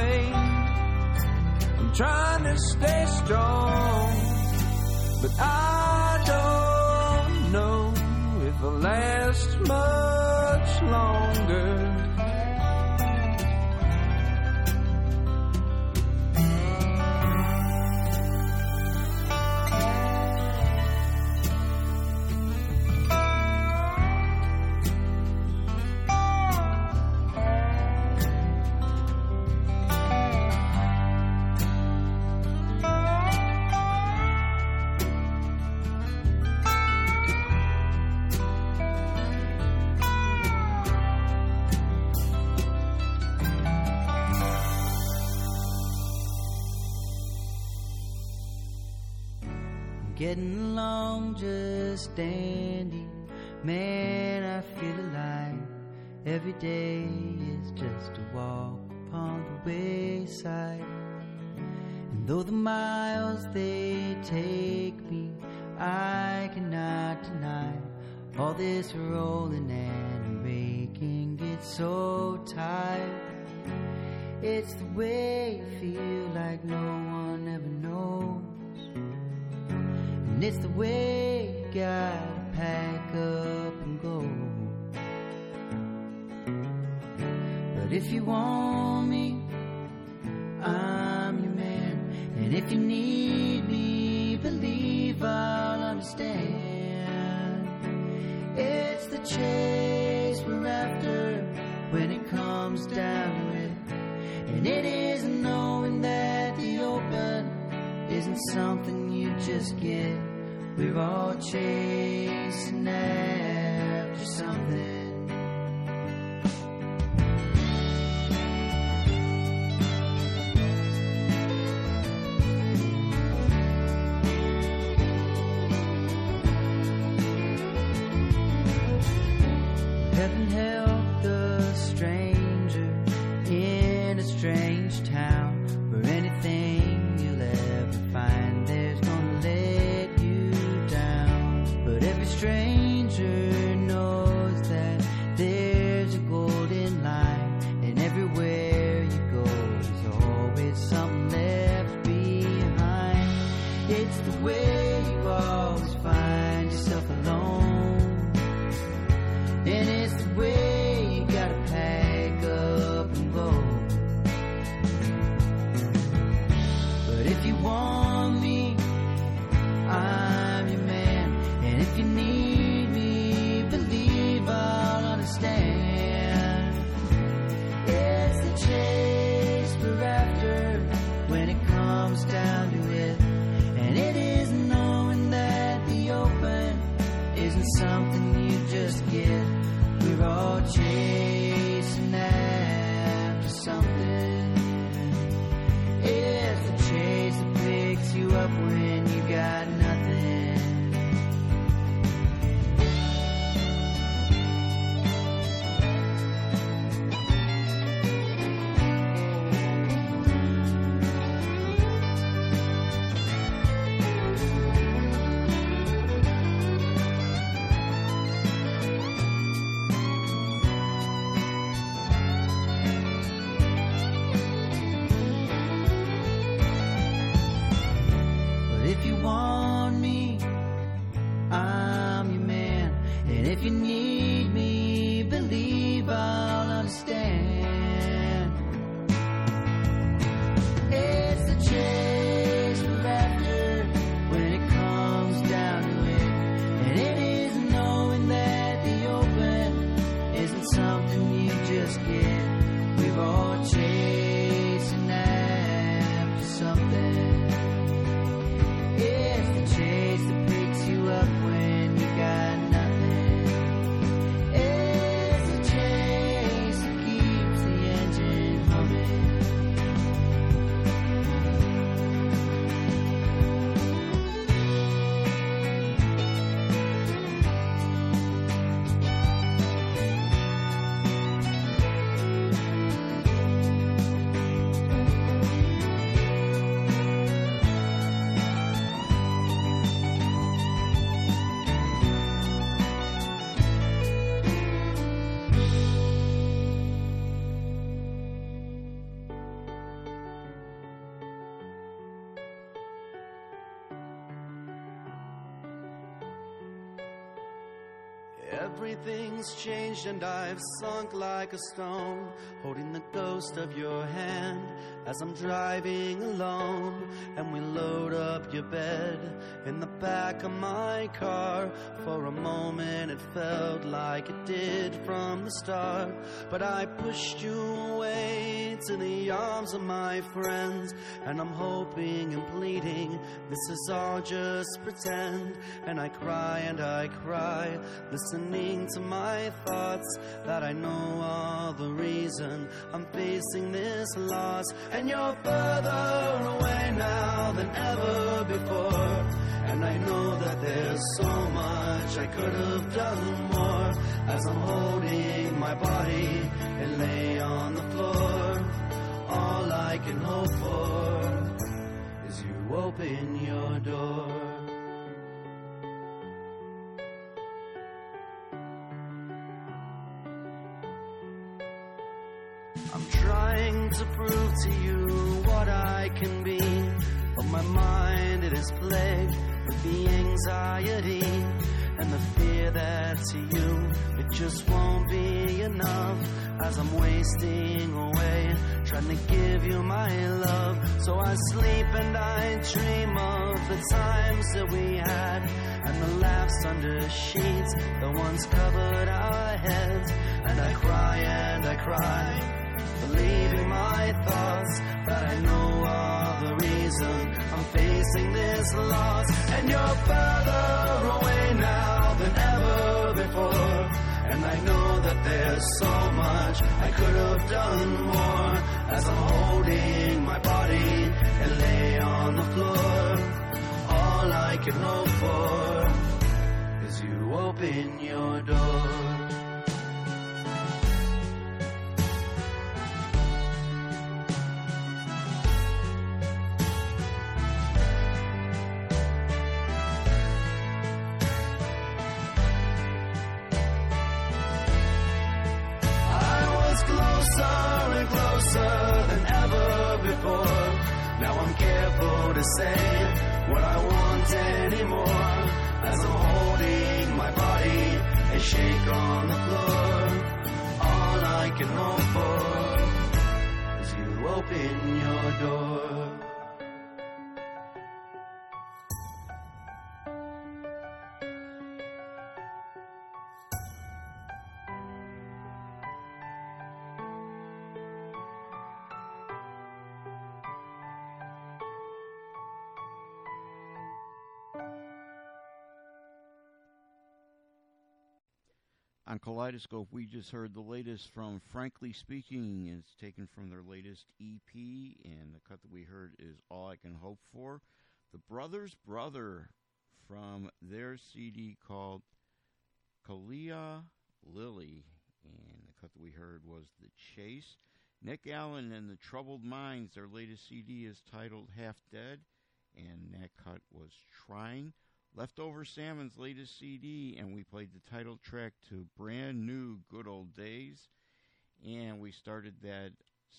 I'm trying to stay strong, but I don't know if it'll last much longer. It's the way you feel like no one ever knows. And it's the way you gotta pack up and go. But if you want me, I'm your man. And if you need me, believe I'll understand. It's the chase we're after when it And it is knowing that the open isn't something you just get. We're all chasing after something. Everything's changed and I've sunk like a stone, holding the ghost of your hand as I'm driving alone. And we load up your bed in the back of my car. For a moment it felt like it did from the start, but I pushed you away to the arms of my friends, and I'm hoping and pleading this is all just pretend. And I cry and I cry, listening to my thoughts that I know are the reason I'm facing this loss. And you're further away now than ever before. And I know that there's so much I could have done more as I'm holding my body and lay on the floor. All I can hope for is you open your door. I'm trying to prove to you what I can be, but my mind it is plagued with the anxiety and the fear that to you it just won't be enough as I'm wasting away trying to give you my love. So I sleep and I dream of the times that we had and the laughs under sheets, the ones covered our heads, and I cry and I cry believing my thoughts that I know are the reason I'm facing this loss. And you're further away now than ever before. And I know that there's so much I could have done more as I'm holding my body and lay on the floor. All I can hope for is you open your door. Say what I want anymore. As I'm holding my body and shake on the floor. All I can hope for is you open your door. On Kaleidoscope, we just heard the latest from Frankly Speaking. It's taken from their latest EP, and the cut that we heard is All I Can Hope For. The Brothers Brother from their CD called Calla Lily, and the cut that we heard was The Chase. Nic Allen and the Troubled Minds, their latest CD is titled Half Dead, and that cut was Trying. Leftover Salmon's latest CD, and we played the title track to Brand New Good Old Days. And we started that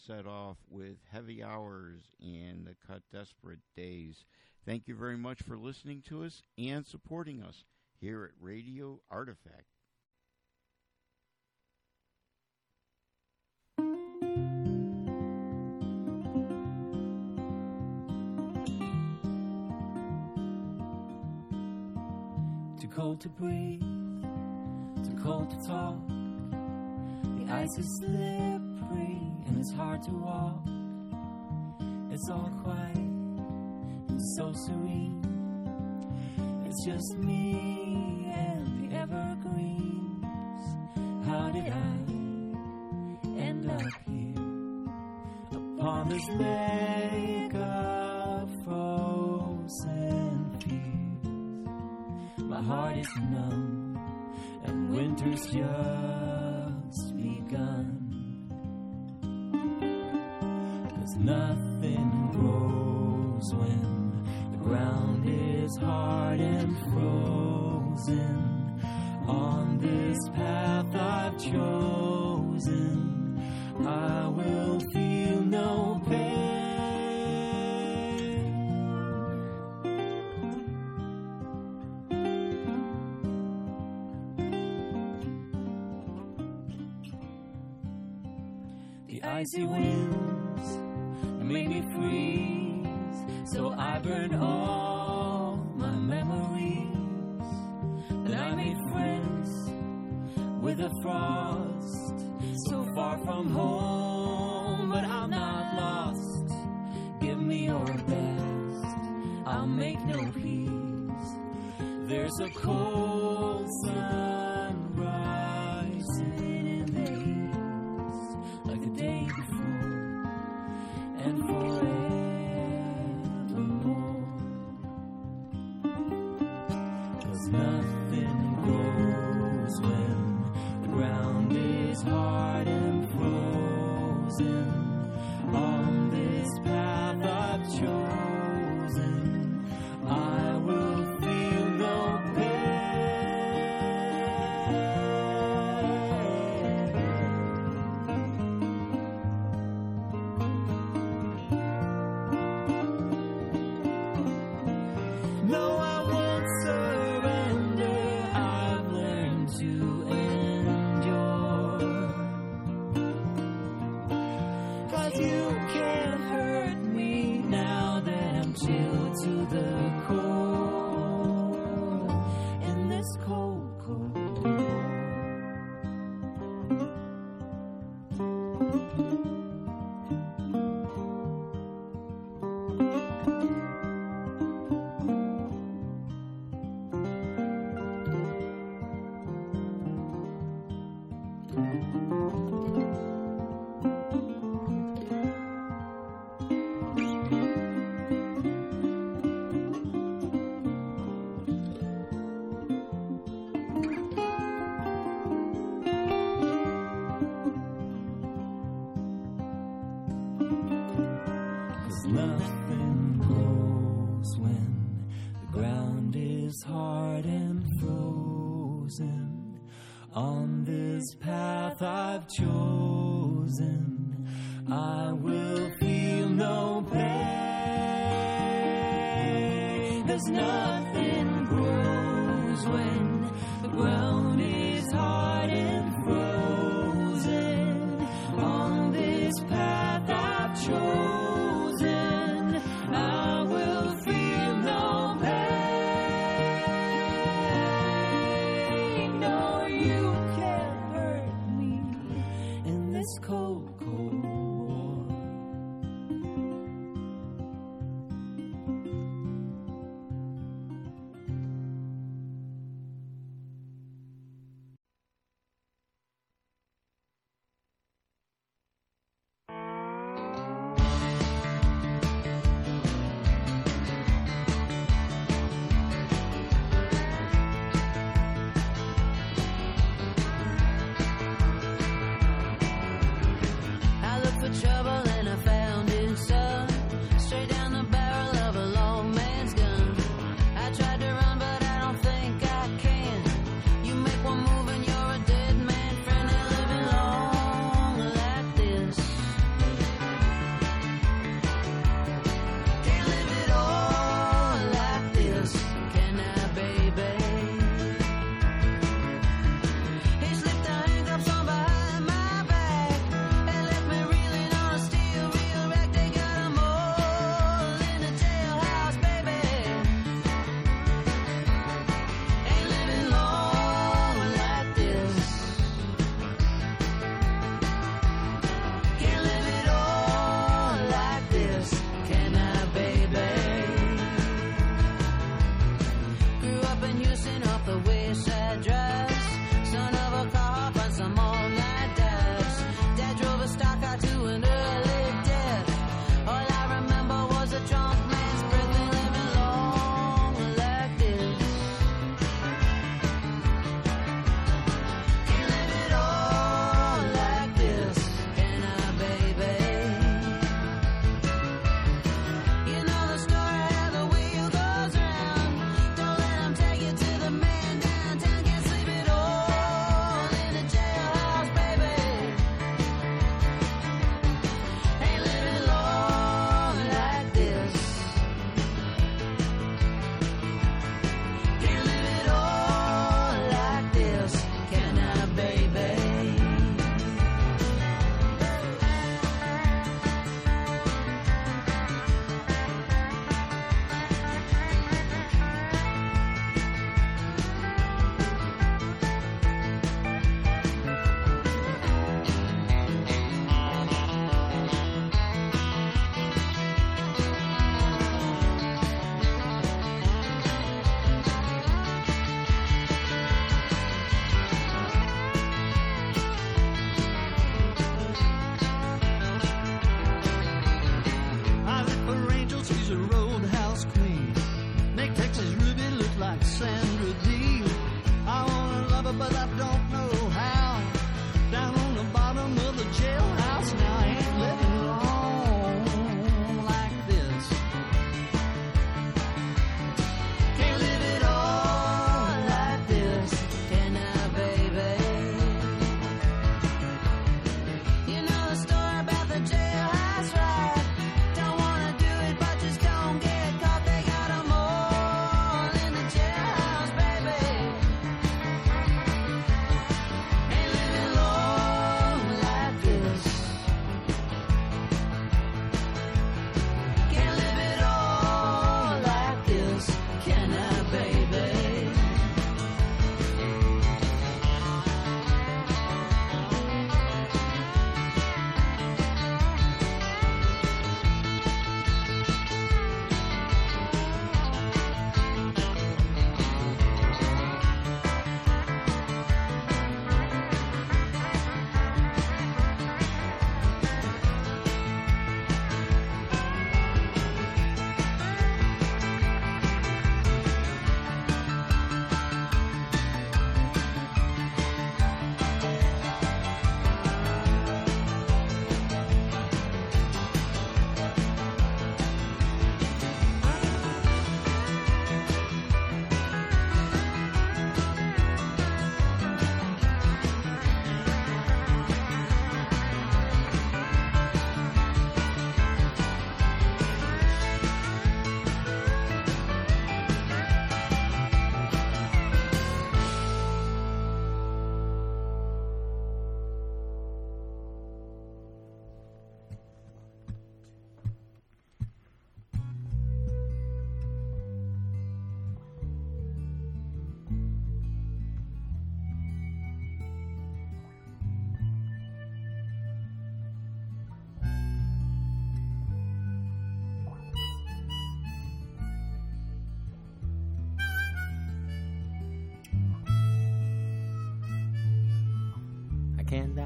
set off with Heavy Hours and the cut Desperate Days. Thank you very much for listening to us and supporting us here at Radio Artifact. Cold to breathe, too cold to talk. The ice is slippery and it's hard to walk. It's all quiet and so serene. It's just me and the evergreens. How did I end up here upon this lake numb and winter's just begun. Cause nothing grows when the ground is hard and frozen. On this path I've chosen, I icy winds make me freeze. So I burn all my memories. And I made friends with the frost. So far from home, but I'm not lost. Give me your best, I'll make no peace. There's a cold sun.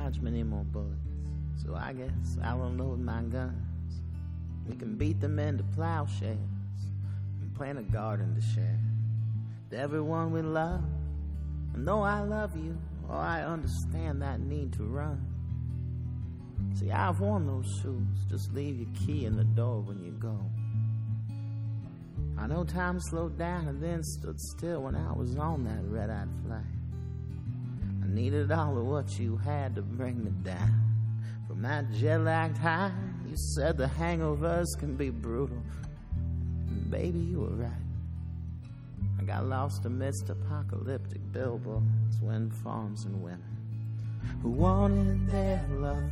Dodge many more bullets, so I guess I'll unload my guns. We can beat them into plowshares and plant a garden to share. To everyone we love, and though I love you, oh, I understand that need to run. See, I've worn those shoes, just leave your key in the door when you go. I know time slowed down and then stood still when I was on that red eyed flight. Needed all of what you had to bring me down. From that jet lagged high, you said the hangovers can be brutal. And baby, you were right. I got lost amidst apocalyptic billboards, wind farms, and women who wanted their lovers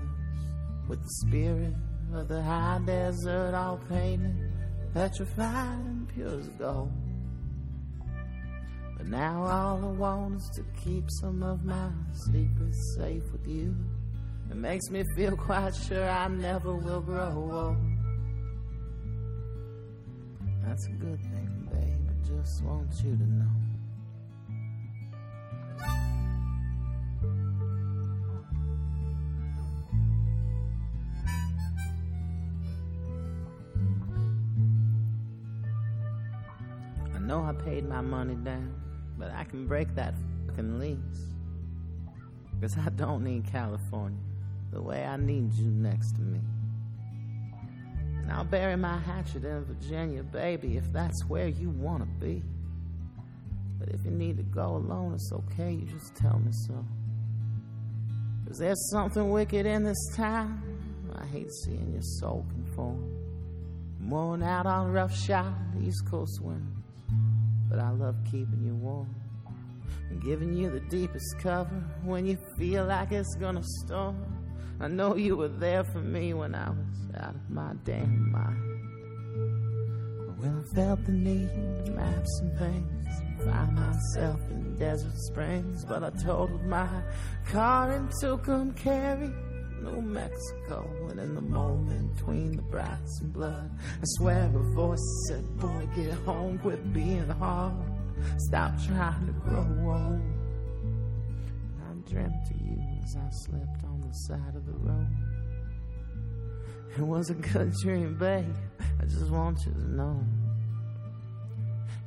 with the spirit of the high desert all painted, petrified and pure as gold. But now all I want is to keep some of my secrets safe with you. It makes me feel quite sure I never will grow old. That's a good thing, babe. I just want you to know. I know I paid my money down, but I can break that fucking lease. Cause I don't need California the way I need you next to me. And I'll bury my hatchet in Virginia, baby, if that's where you wanna be. But if you need to go alone, it's okay, you just tell me so. Cause there's something wicked in this town. I hate seeing your soul conform. Worn out on rough shot East Coast winds, but I love keeping you warm and giving you the deepest cover when you feel like it's gonna storm. I know you were there for me when I was out of my damn mind. When I felt the need to map some things, find myself in Desert Springs, but I totaled my car and took 'em carry. New Mexico, and in the moment between the brats and blood, I swear a voice said, Boy, get home, quit being hard. Stop trying to grow old. And I dreamt of you as I slept on the side of the road. It was a good dream, babe. I just want you to know.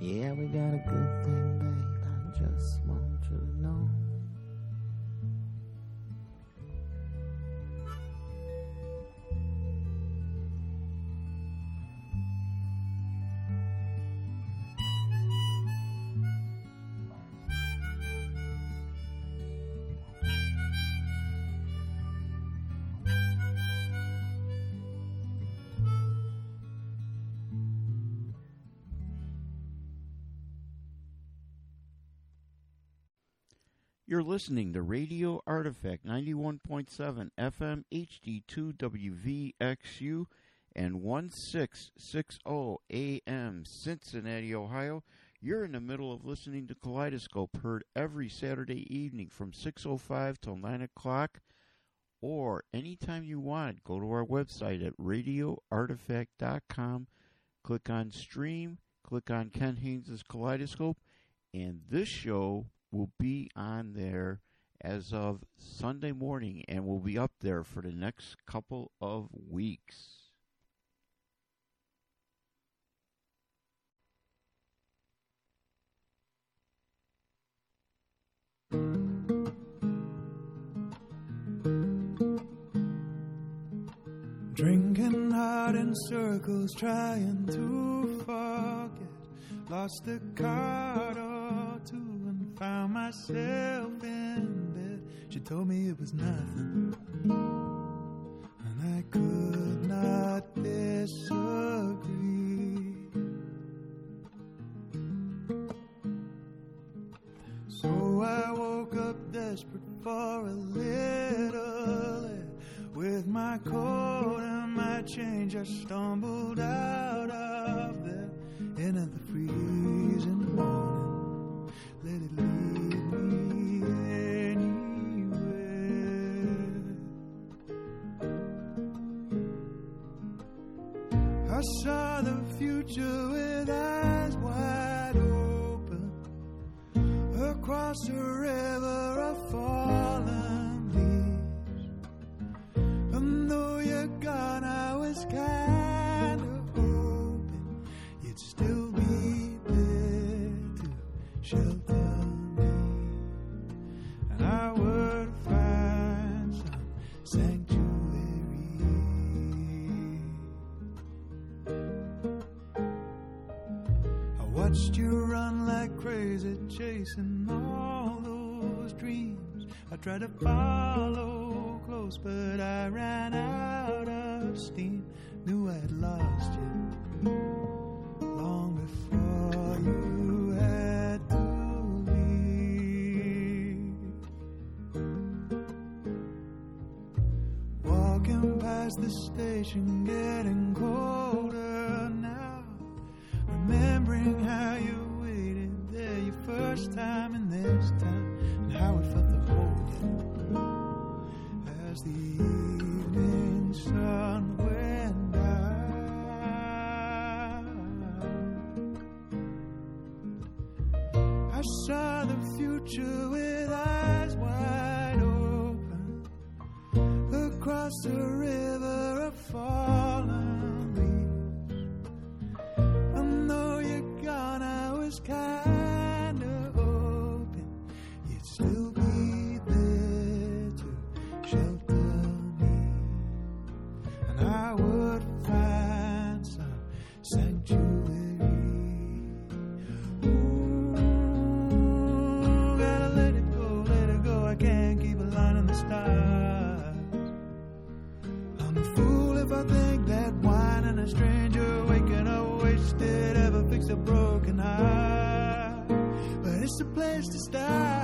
Yeah, we got a good thing, babe. I just want You're listening to Radio Artifact 91.7 FM HD2 WVXU and 1660 AM Cincinnati, Ohio. You're in the middle of listening to Kaleidoscope, heard every Saturday evening from 6.05 till 9 o'clock or anytime you want. Go to our website at radioartifact.com, click on stream, click on Ken Haynes' Kaleidoscope, and this show will be on there as of Sunday morning and will be up there for the next couple of weeks. Drinking hard in circles, trying to forget. Lost the card found myself in bed. She told me it was nothing, and I could not disagree. So I woke up desperate for a little air. With my coat and my change, I stumbled out of there into the freezing morning. Future with eyes wide open across a river tried to follow close, but I ran out of steam. Knew I'd lost you long before you had to leave. Walking past the station, getting colder now. Remembering how you waited there your first time in this town, future with eyes wide open across the river a place to start.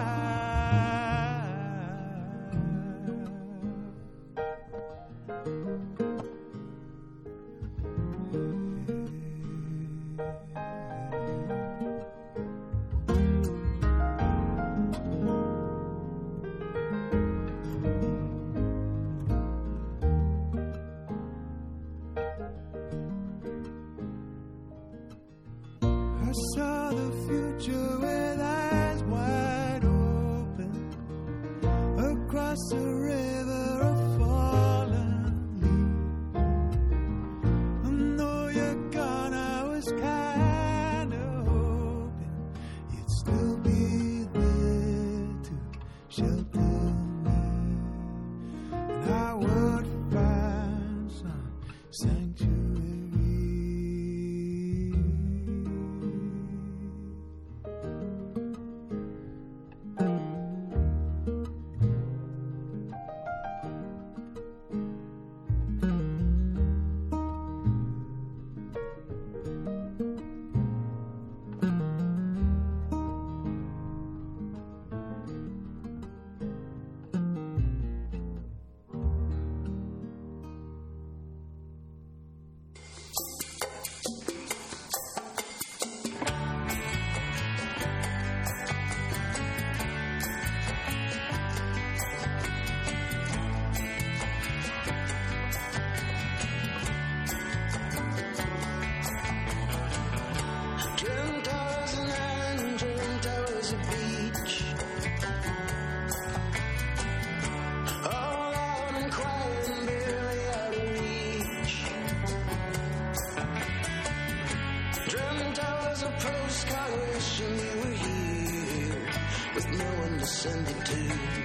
With no one to send it to.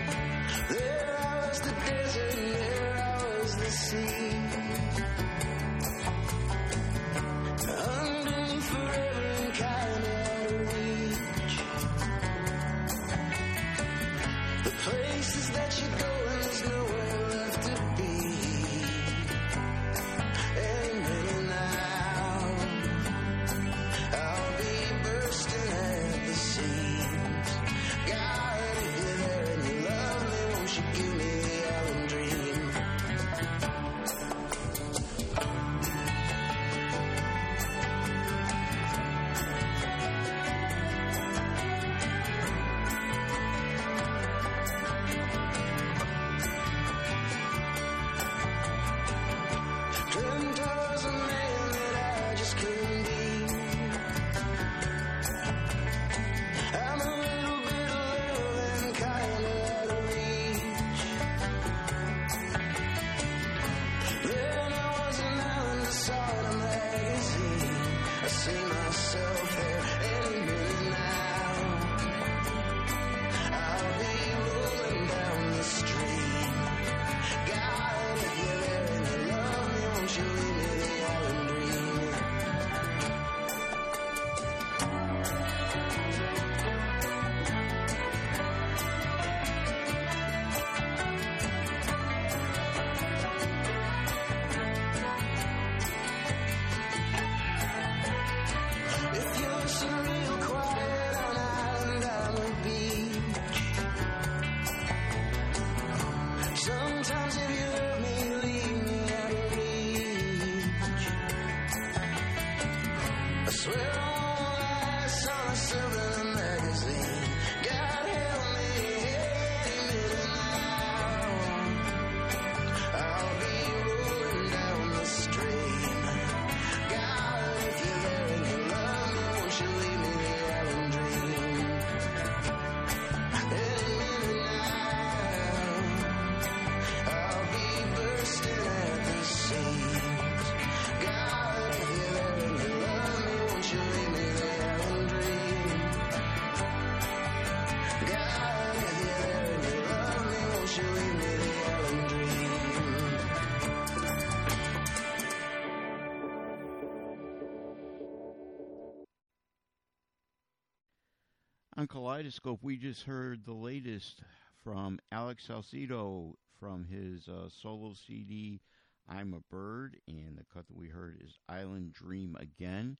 On Kaleidoscope, we just heard the latest from Alex Salcido from his uh, solo CD, I'm a Bird, and the cut that we heard is Island Dream Again.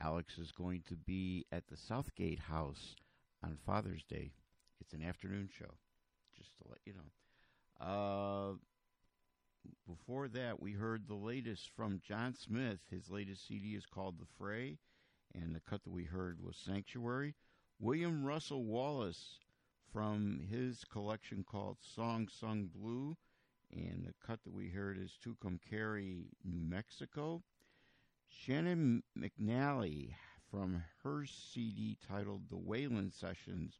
Alex is going to be at the Southgate House on Father's Day. It's an afternoon show, just to let you know. Uh, before that, we heard the latest from John Smith. His latest CD is called The Fray, and the cut that we heard was Sanctuary. William Russell Wallace from his collection called Song Sung Blue, and the cut that we heard is Tucumcari, New Mexico. Shannon McNally from her CD titled The Waylon Sessions,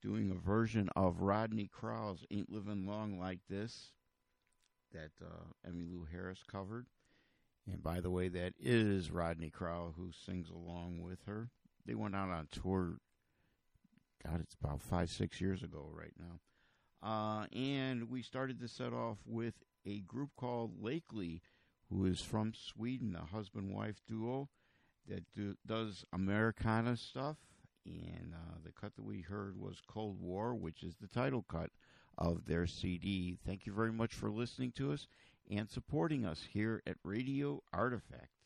doing a version of Rodney Crowell's Ain't Living Long Like This that uh, Emmylou Harris covered. And by the way, that is Rodney Crowell who sings along with her. They went out on tour God, it's about five, six years ago right now. Uh, and we started to set off with a group called Lakely, who is from Sweden, a husband wife duo that do, does Americana stuff. And uh, the cut that we heard was Cold War, which is the title cut of their CD. Thank you very much for listening to us and supporting us here at Radio Artifact.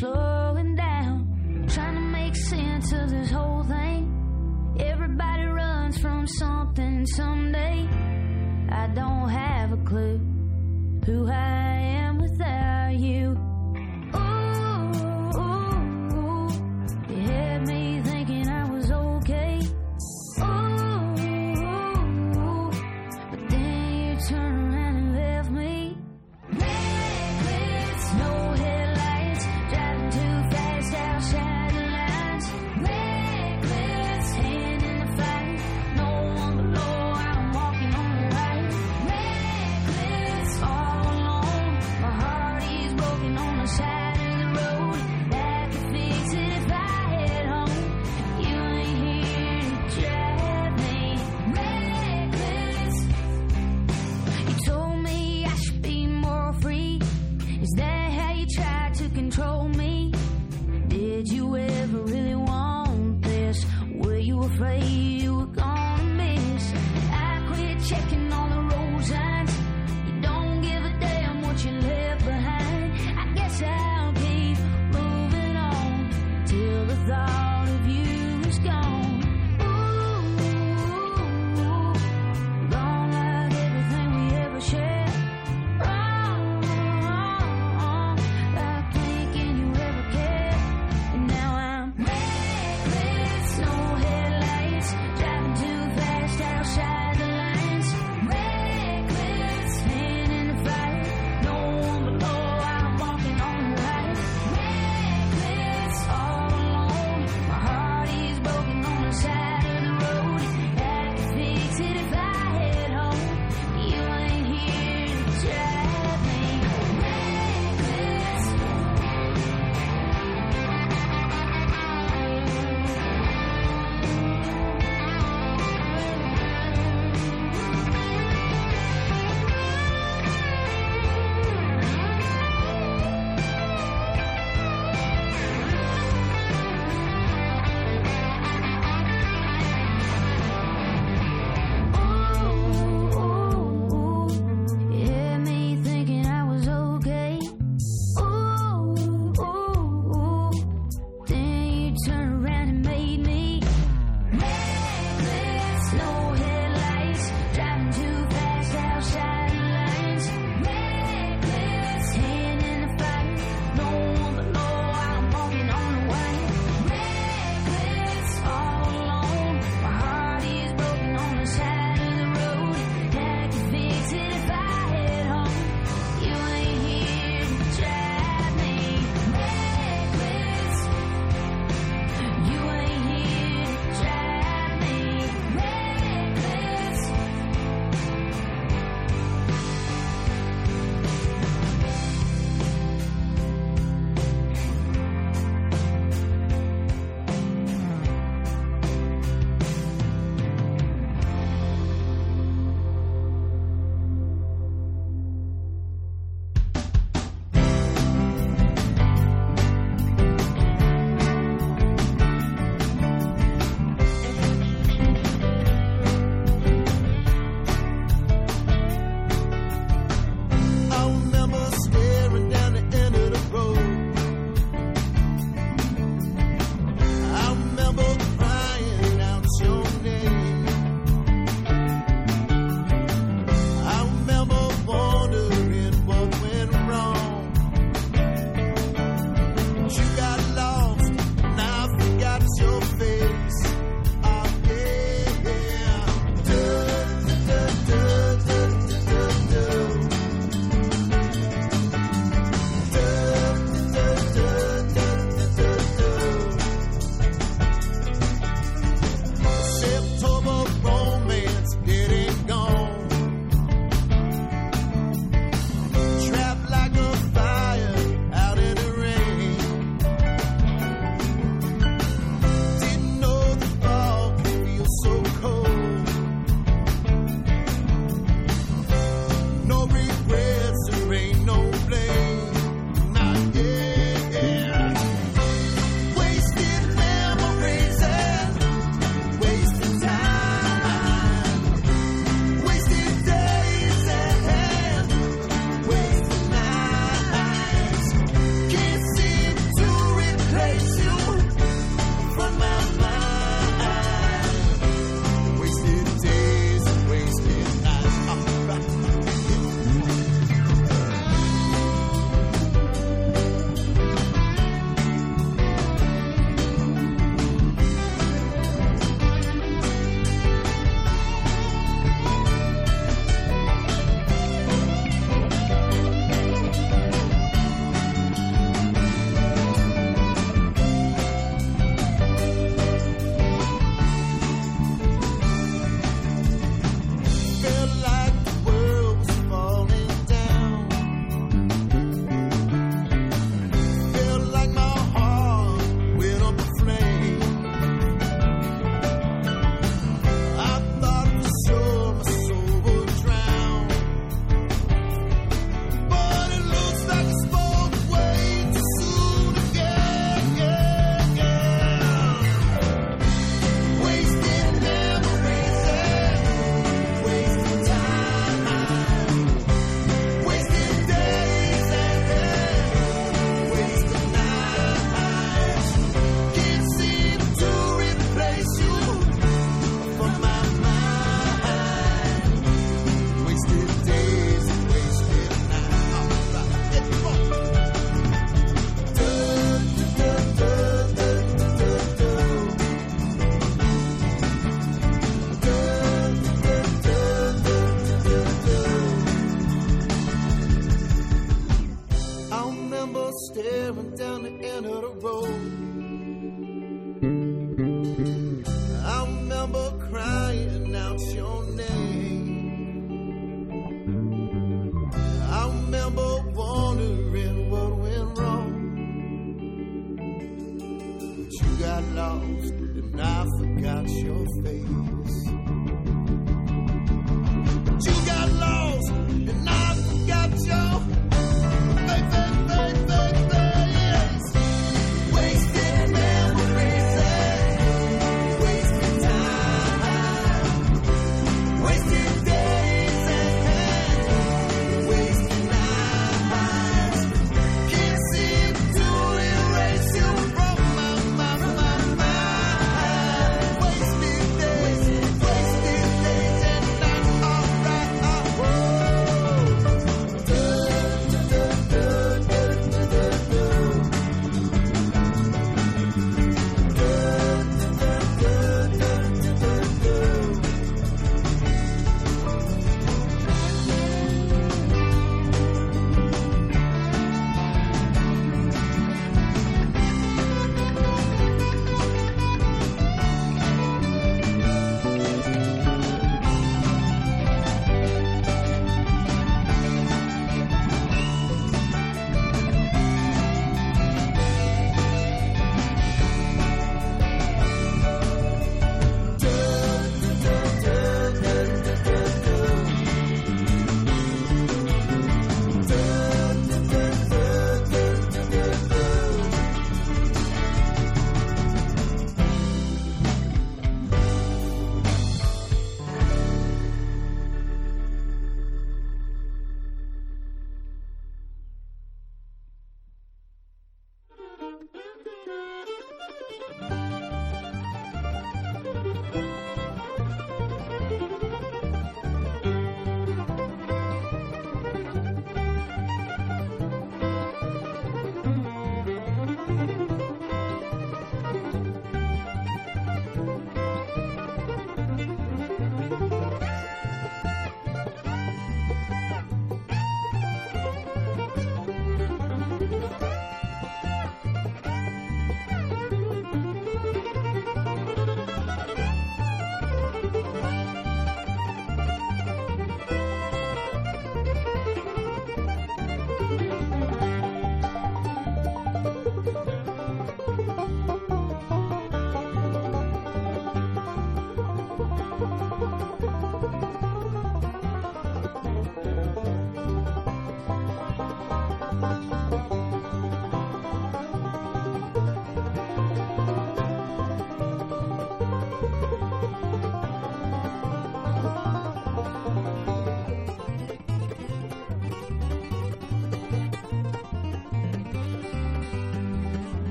Signs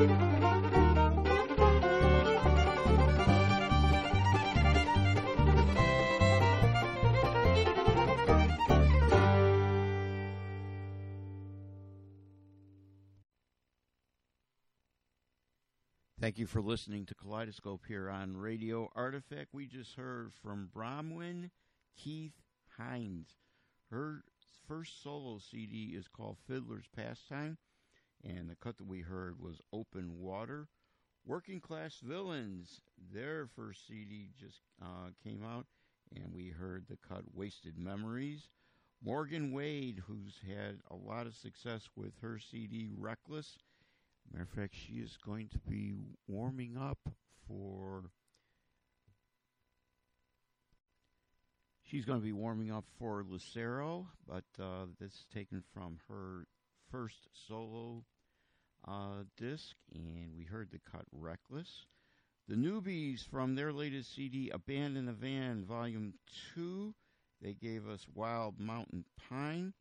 Thank you for listening to Kaleidoscope here on Radio Artifact. We just heard from Bromwyn Keith Hynes. Her first solo CD is called Fiddler's Pastime, and the cut that we heard was Open Water. Working Class Villains, their first CD just uh, came out, and we heard the cut Wasted Memories. Morgan Wade, who's had a lot of success with her CD Reckless. Matter of fact, she is going to be warming up for. She's going to be warming up for Lucero, but uh, this is taken from her first solo uh, disc, and we heard the cut Reckless. The Newbees from their latest CD, Abandon the Van, Volume 2, they gave us Wild Mountain Pine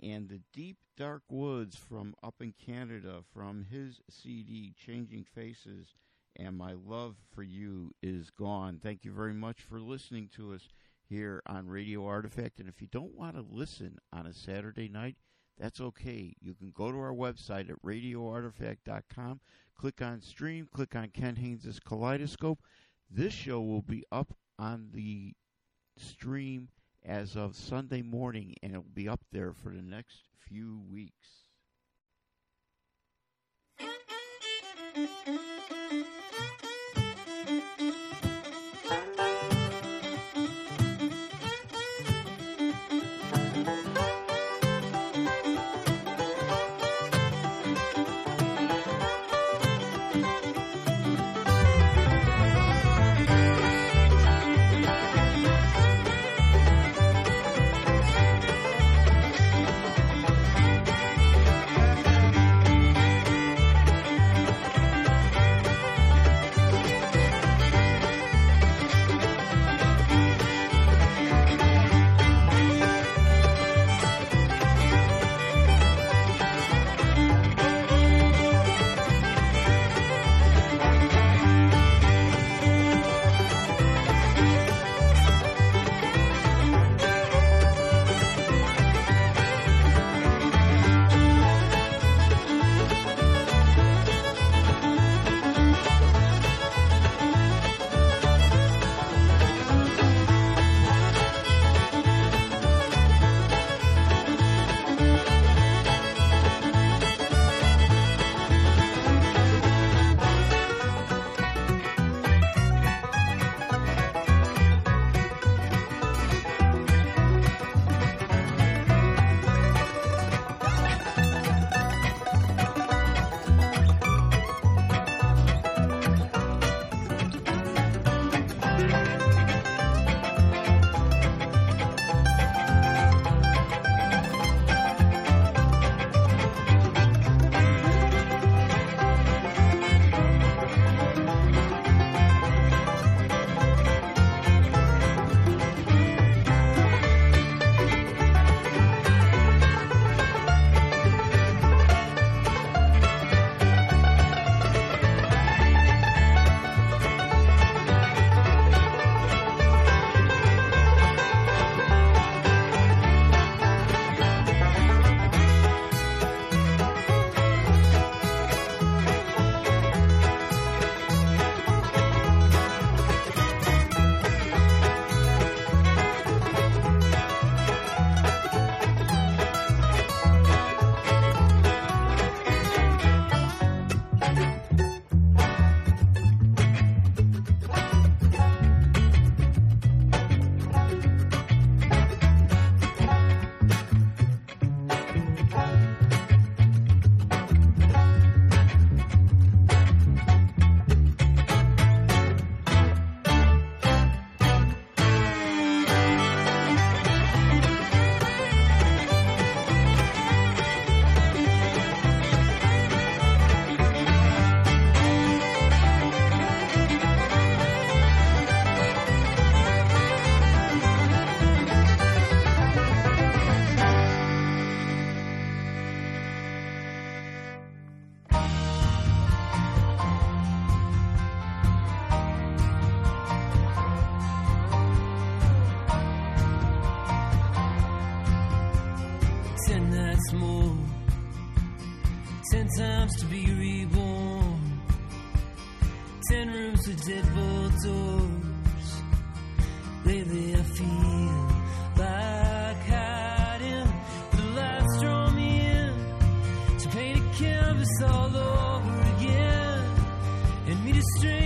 and the Deep Dark Woods from up in Canada from his CD Changing Faces and My Love for You is Gone. Thank you very much for listening to us here on Radio Artifact. And if you don't want to listen on a Saturday night, that's okay. You can go to our website at radioartifact.com, click on stream, click on Ken Haynes' Kaleidoscope. This show will be up on the stream as of Sunday morning, and it'll be up there for the next few weeks. All over again. And meet a stranger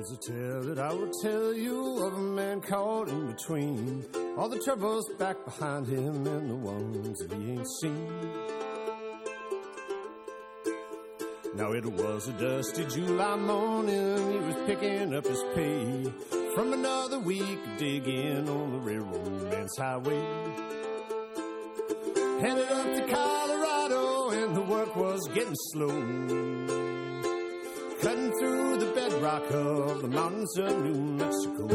Here's a tale that I will tell you of a man caught in between all the troubles back behind him and the ones that he ain't seen. Now it was a dusty July morning, he was picking up his pay from another week digging on the railroad man's highway. Headed up to Colorado, and the work was getting slow through the bedrock of the mountains of New Mexico.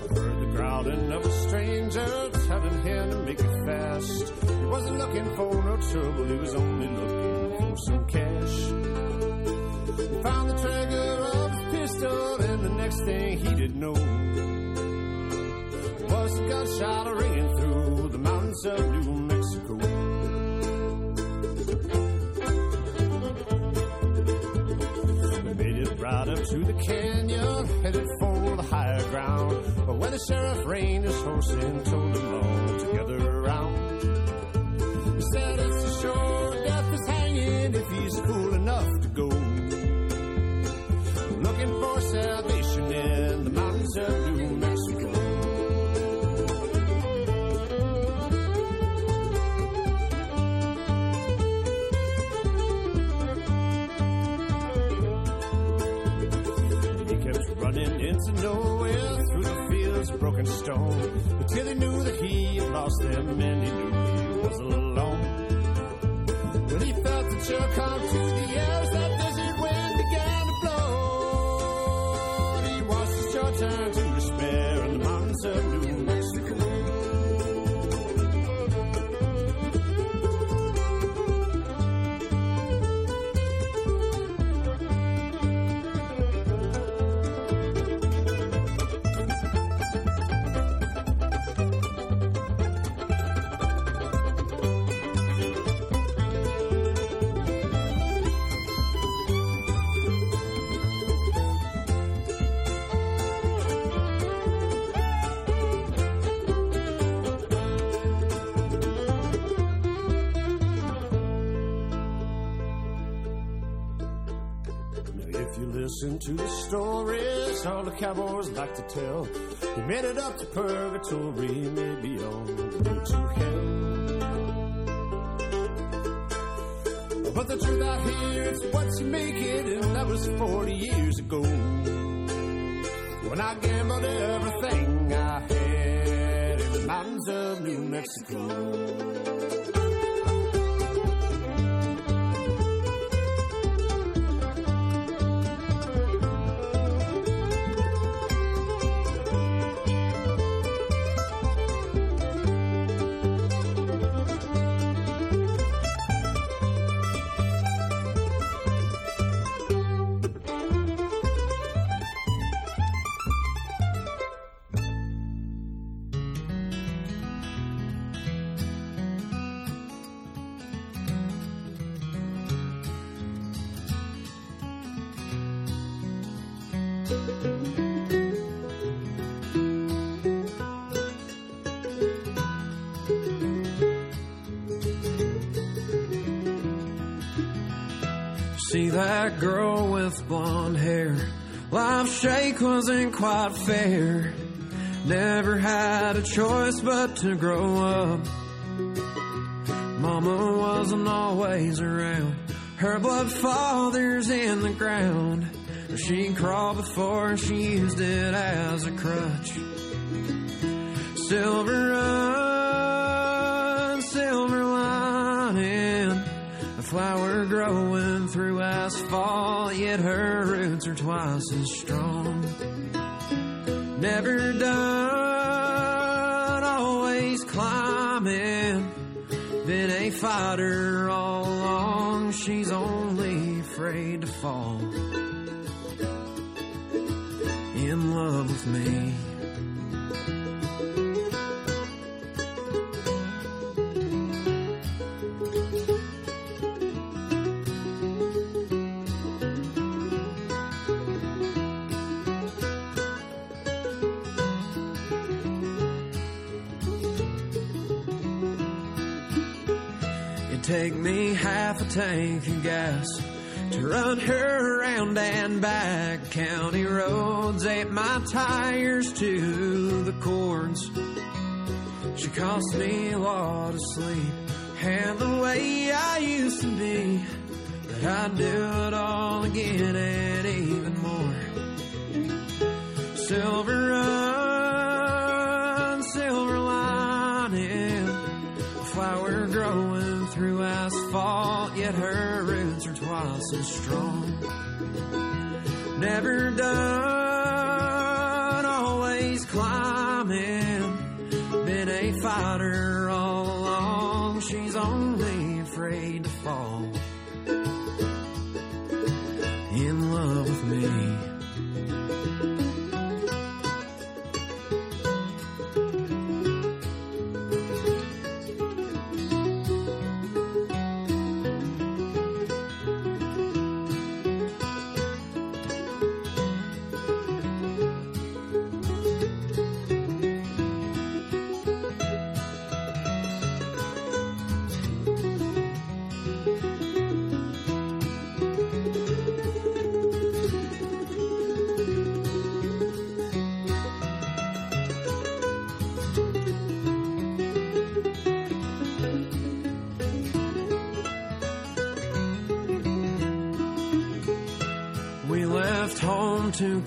I heard the growling of a stranger telling him to make it fast. He wasn't looking for no trouble, he was only looking for some cash. He found the trigger of his pistol, and the next thing he didn't know the canyon, headed for the higher ground. But when the sheriff reined his horse in, them and to the stories all the cowboys like to tell. He made it up to purgatory, maybe on the way to hell. But the truth out here is what you make it, and that was 40 years ago. When I gambled everything I had in the mountains of New Mexico. See that girl with blonde hair. Life's shake wasn't quite fair. Never had a choice but to grow up. Mama wasn't always around. Her blood father's in the ground. She crawled before she used it as a crutch. Silver flower growing through asphalt, yet her roots are twice as strong. Never done, always climbing. Been a fighter all along, she's only afraid to fall. In love with me. Tank of gas to run her around and back. County roads ate my tires to the cords. She cost me a lot of sleep and the way I used to be. But I'd do it all again and even more. Silver run, her roots are twice as strong. Never done,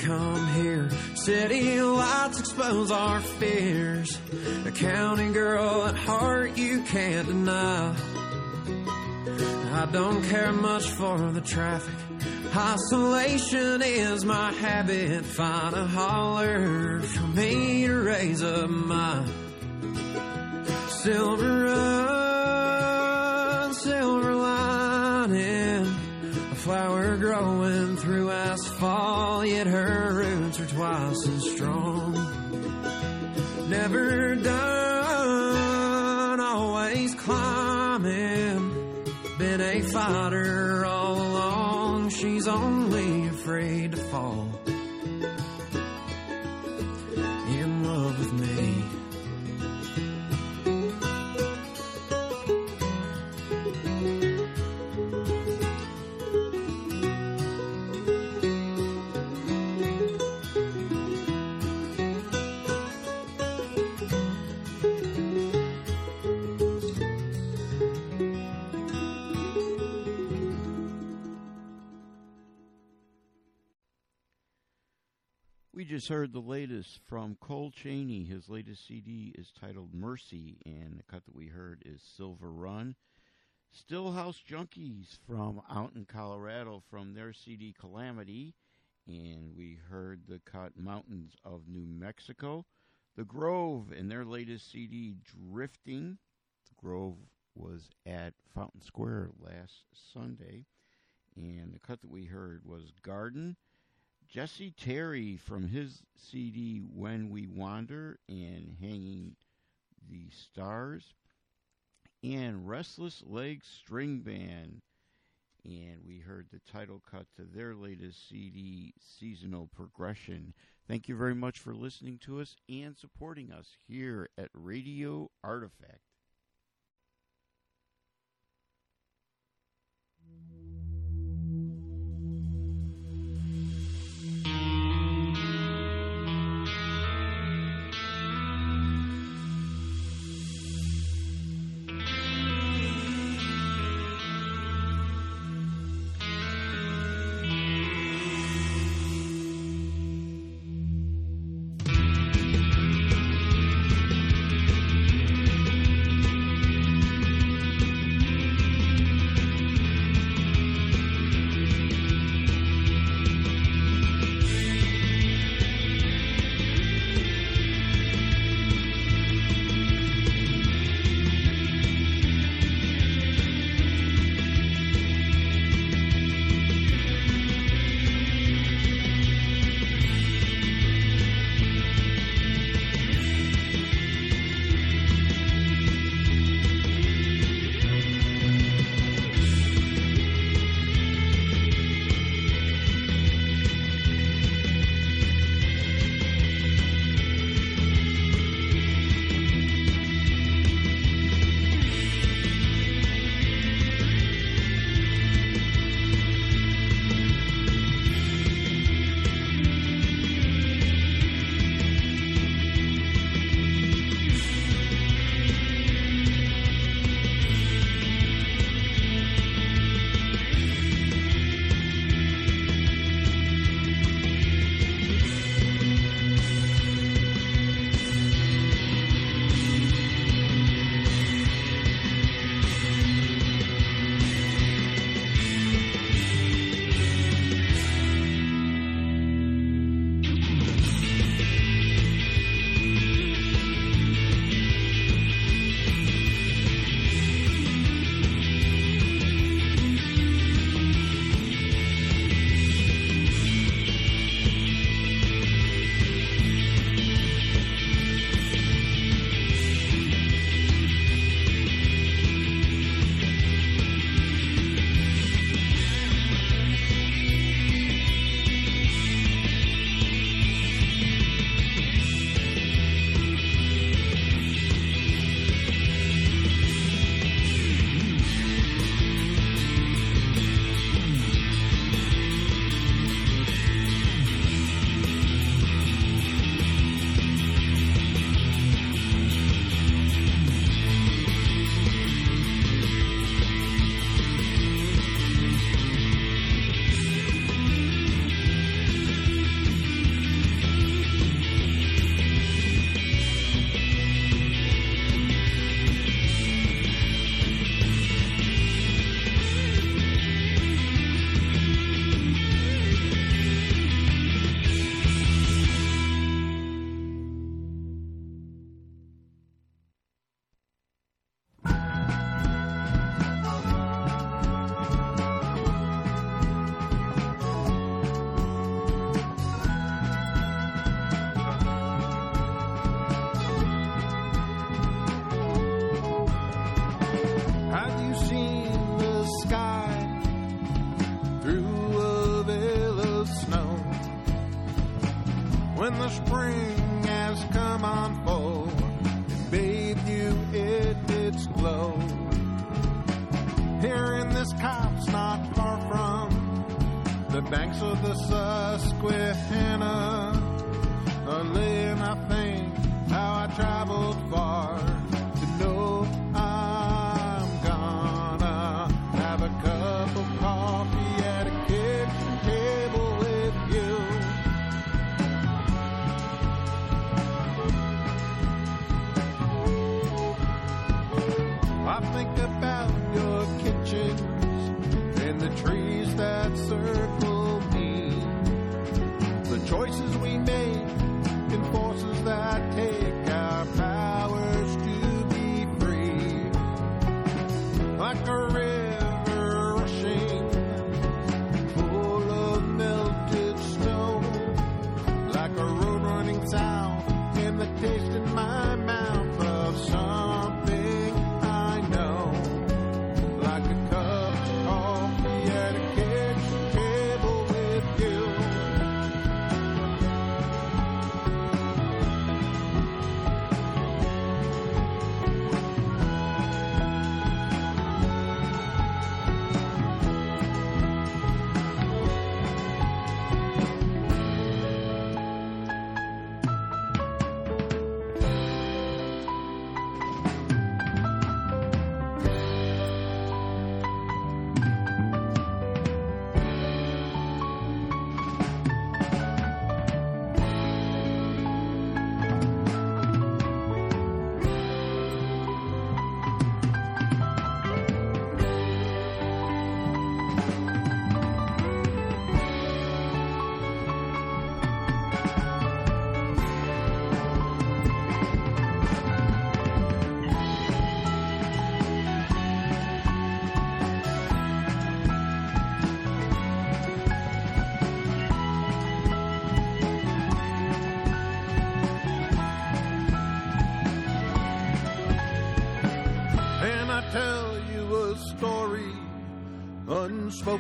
come here. City lights expose our fears. A county girl at heart you can't deny. I don't care much for the traffic. Isolation is my habit. Find a holler for me to raise up mine. Silver run, silver lining. A flower growing through asphalt, yet her roots are twice as strong. Never done, just heard the latest from Cole Chaney. His latest CD is titled Mercy, and the cut that we heard is Silver Run. Stillhouse Junkies from out in Colorado from their CD Calamity, and we heard the cut Mountains of New Mexico. The Grove and their latest CD Drifting. The Grove was at Fountain Square last Sunday, and the cut that we heard was Garden. Jesse Terry from his CD When We Wander and Hanging the Stars, and Restless Legs String Band. And we heard the title cut to their latest CD, Seasonal Progression. Thank you very much for listening to us and supporting us here at Radio Artifact.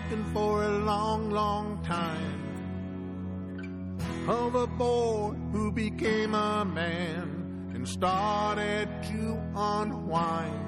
looking for a long, long time of a boy who became a man and started to unwind.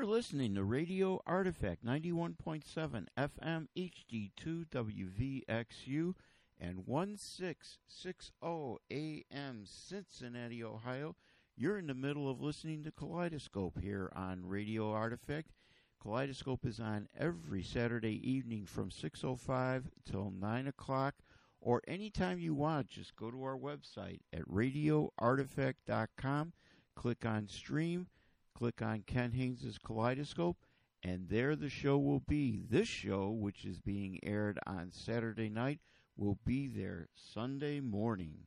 You're listening to Radio Artifact 91.7 FM HD2 WVXU and 1660 AM Cincinnati, Ohio. You're in the middle of listening to Kaleidoscope here on Radio Artifact. Kaleidoscope is on every Saturday evening from 6.05 till 9 o'clock or anytime you want. Just go to our website at radioartifact.com, click on stream, click on Ken Haynes' Kaleidoscope, and there the show will be. This show, which is being aired on Saturday night, will be there Sunday morning.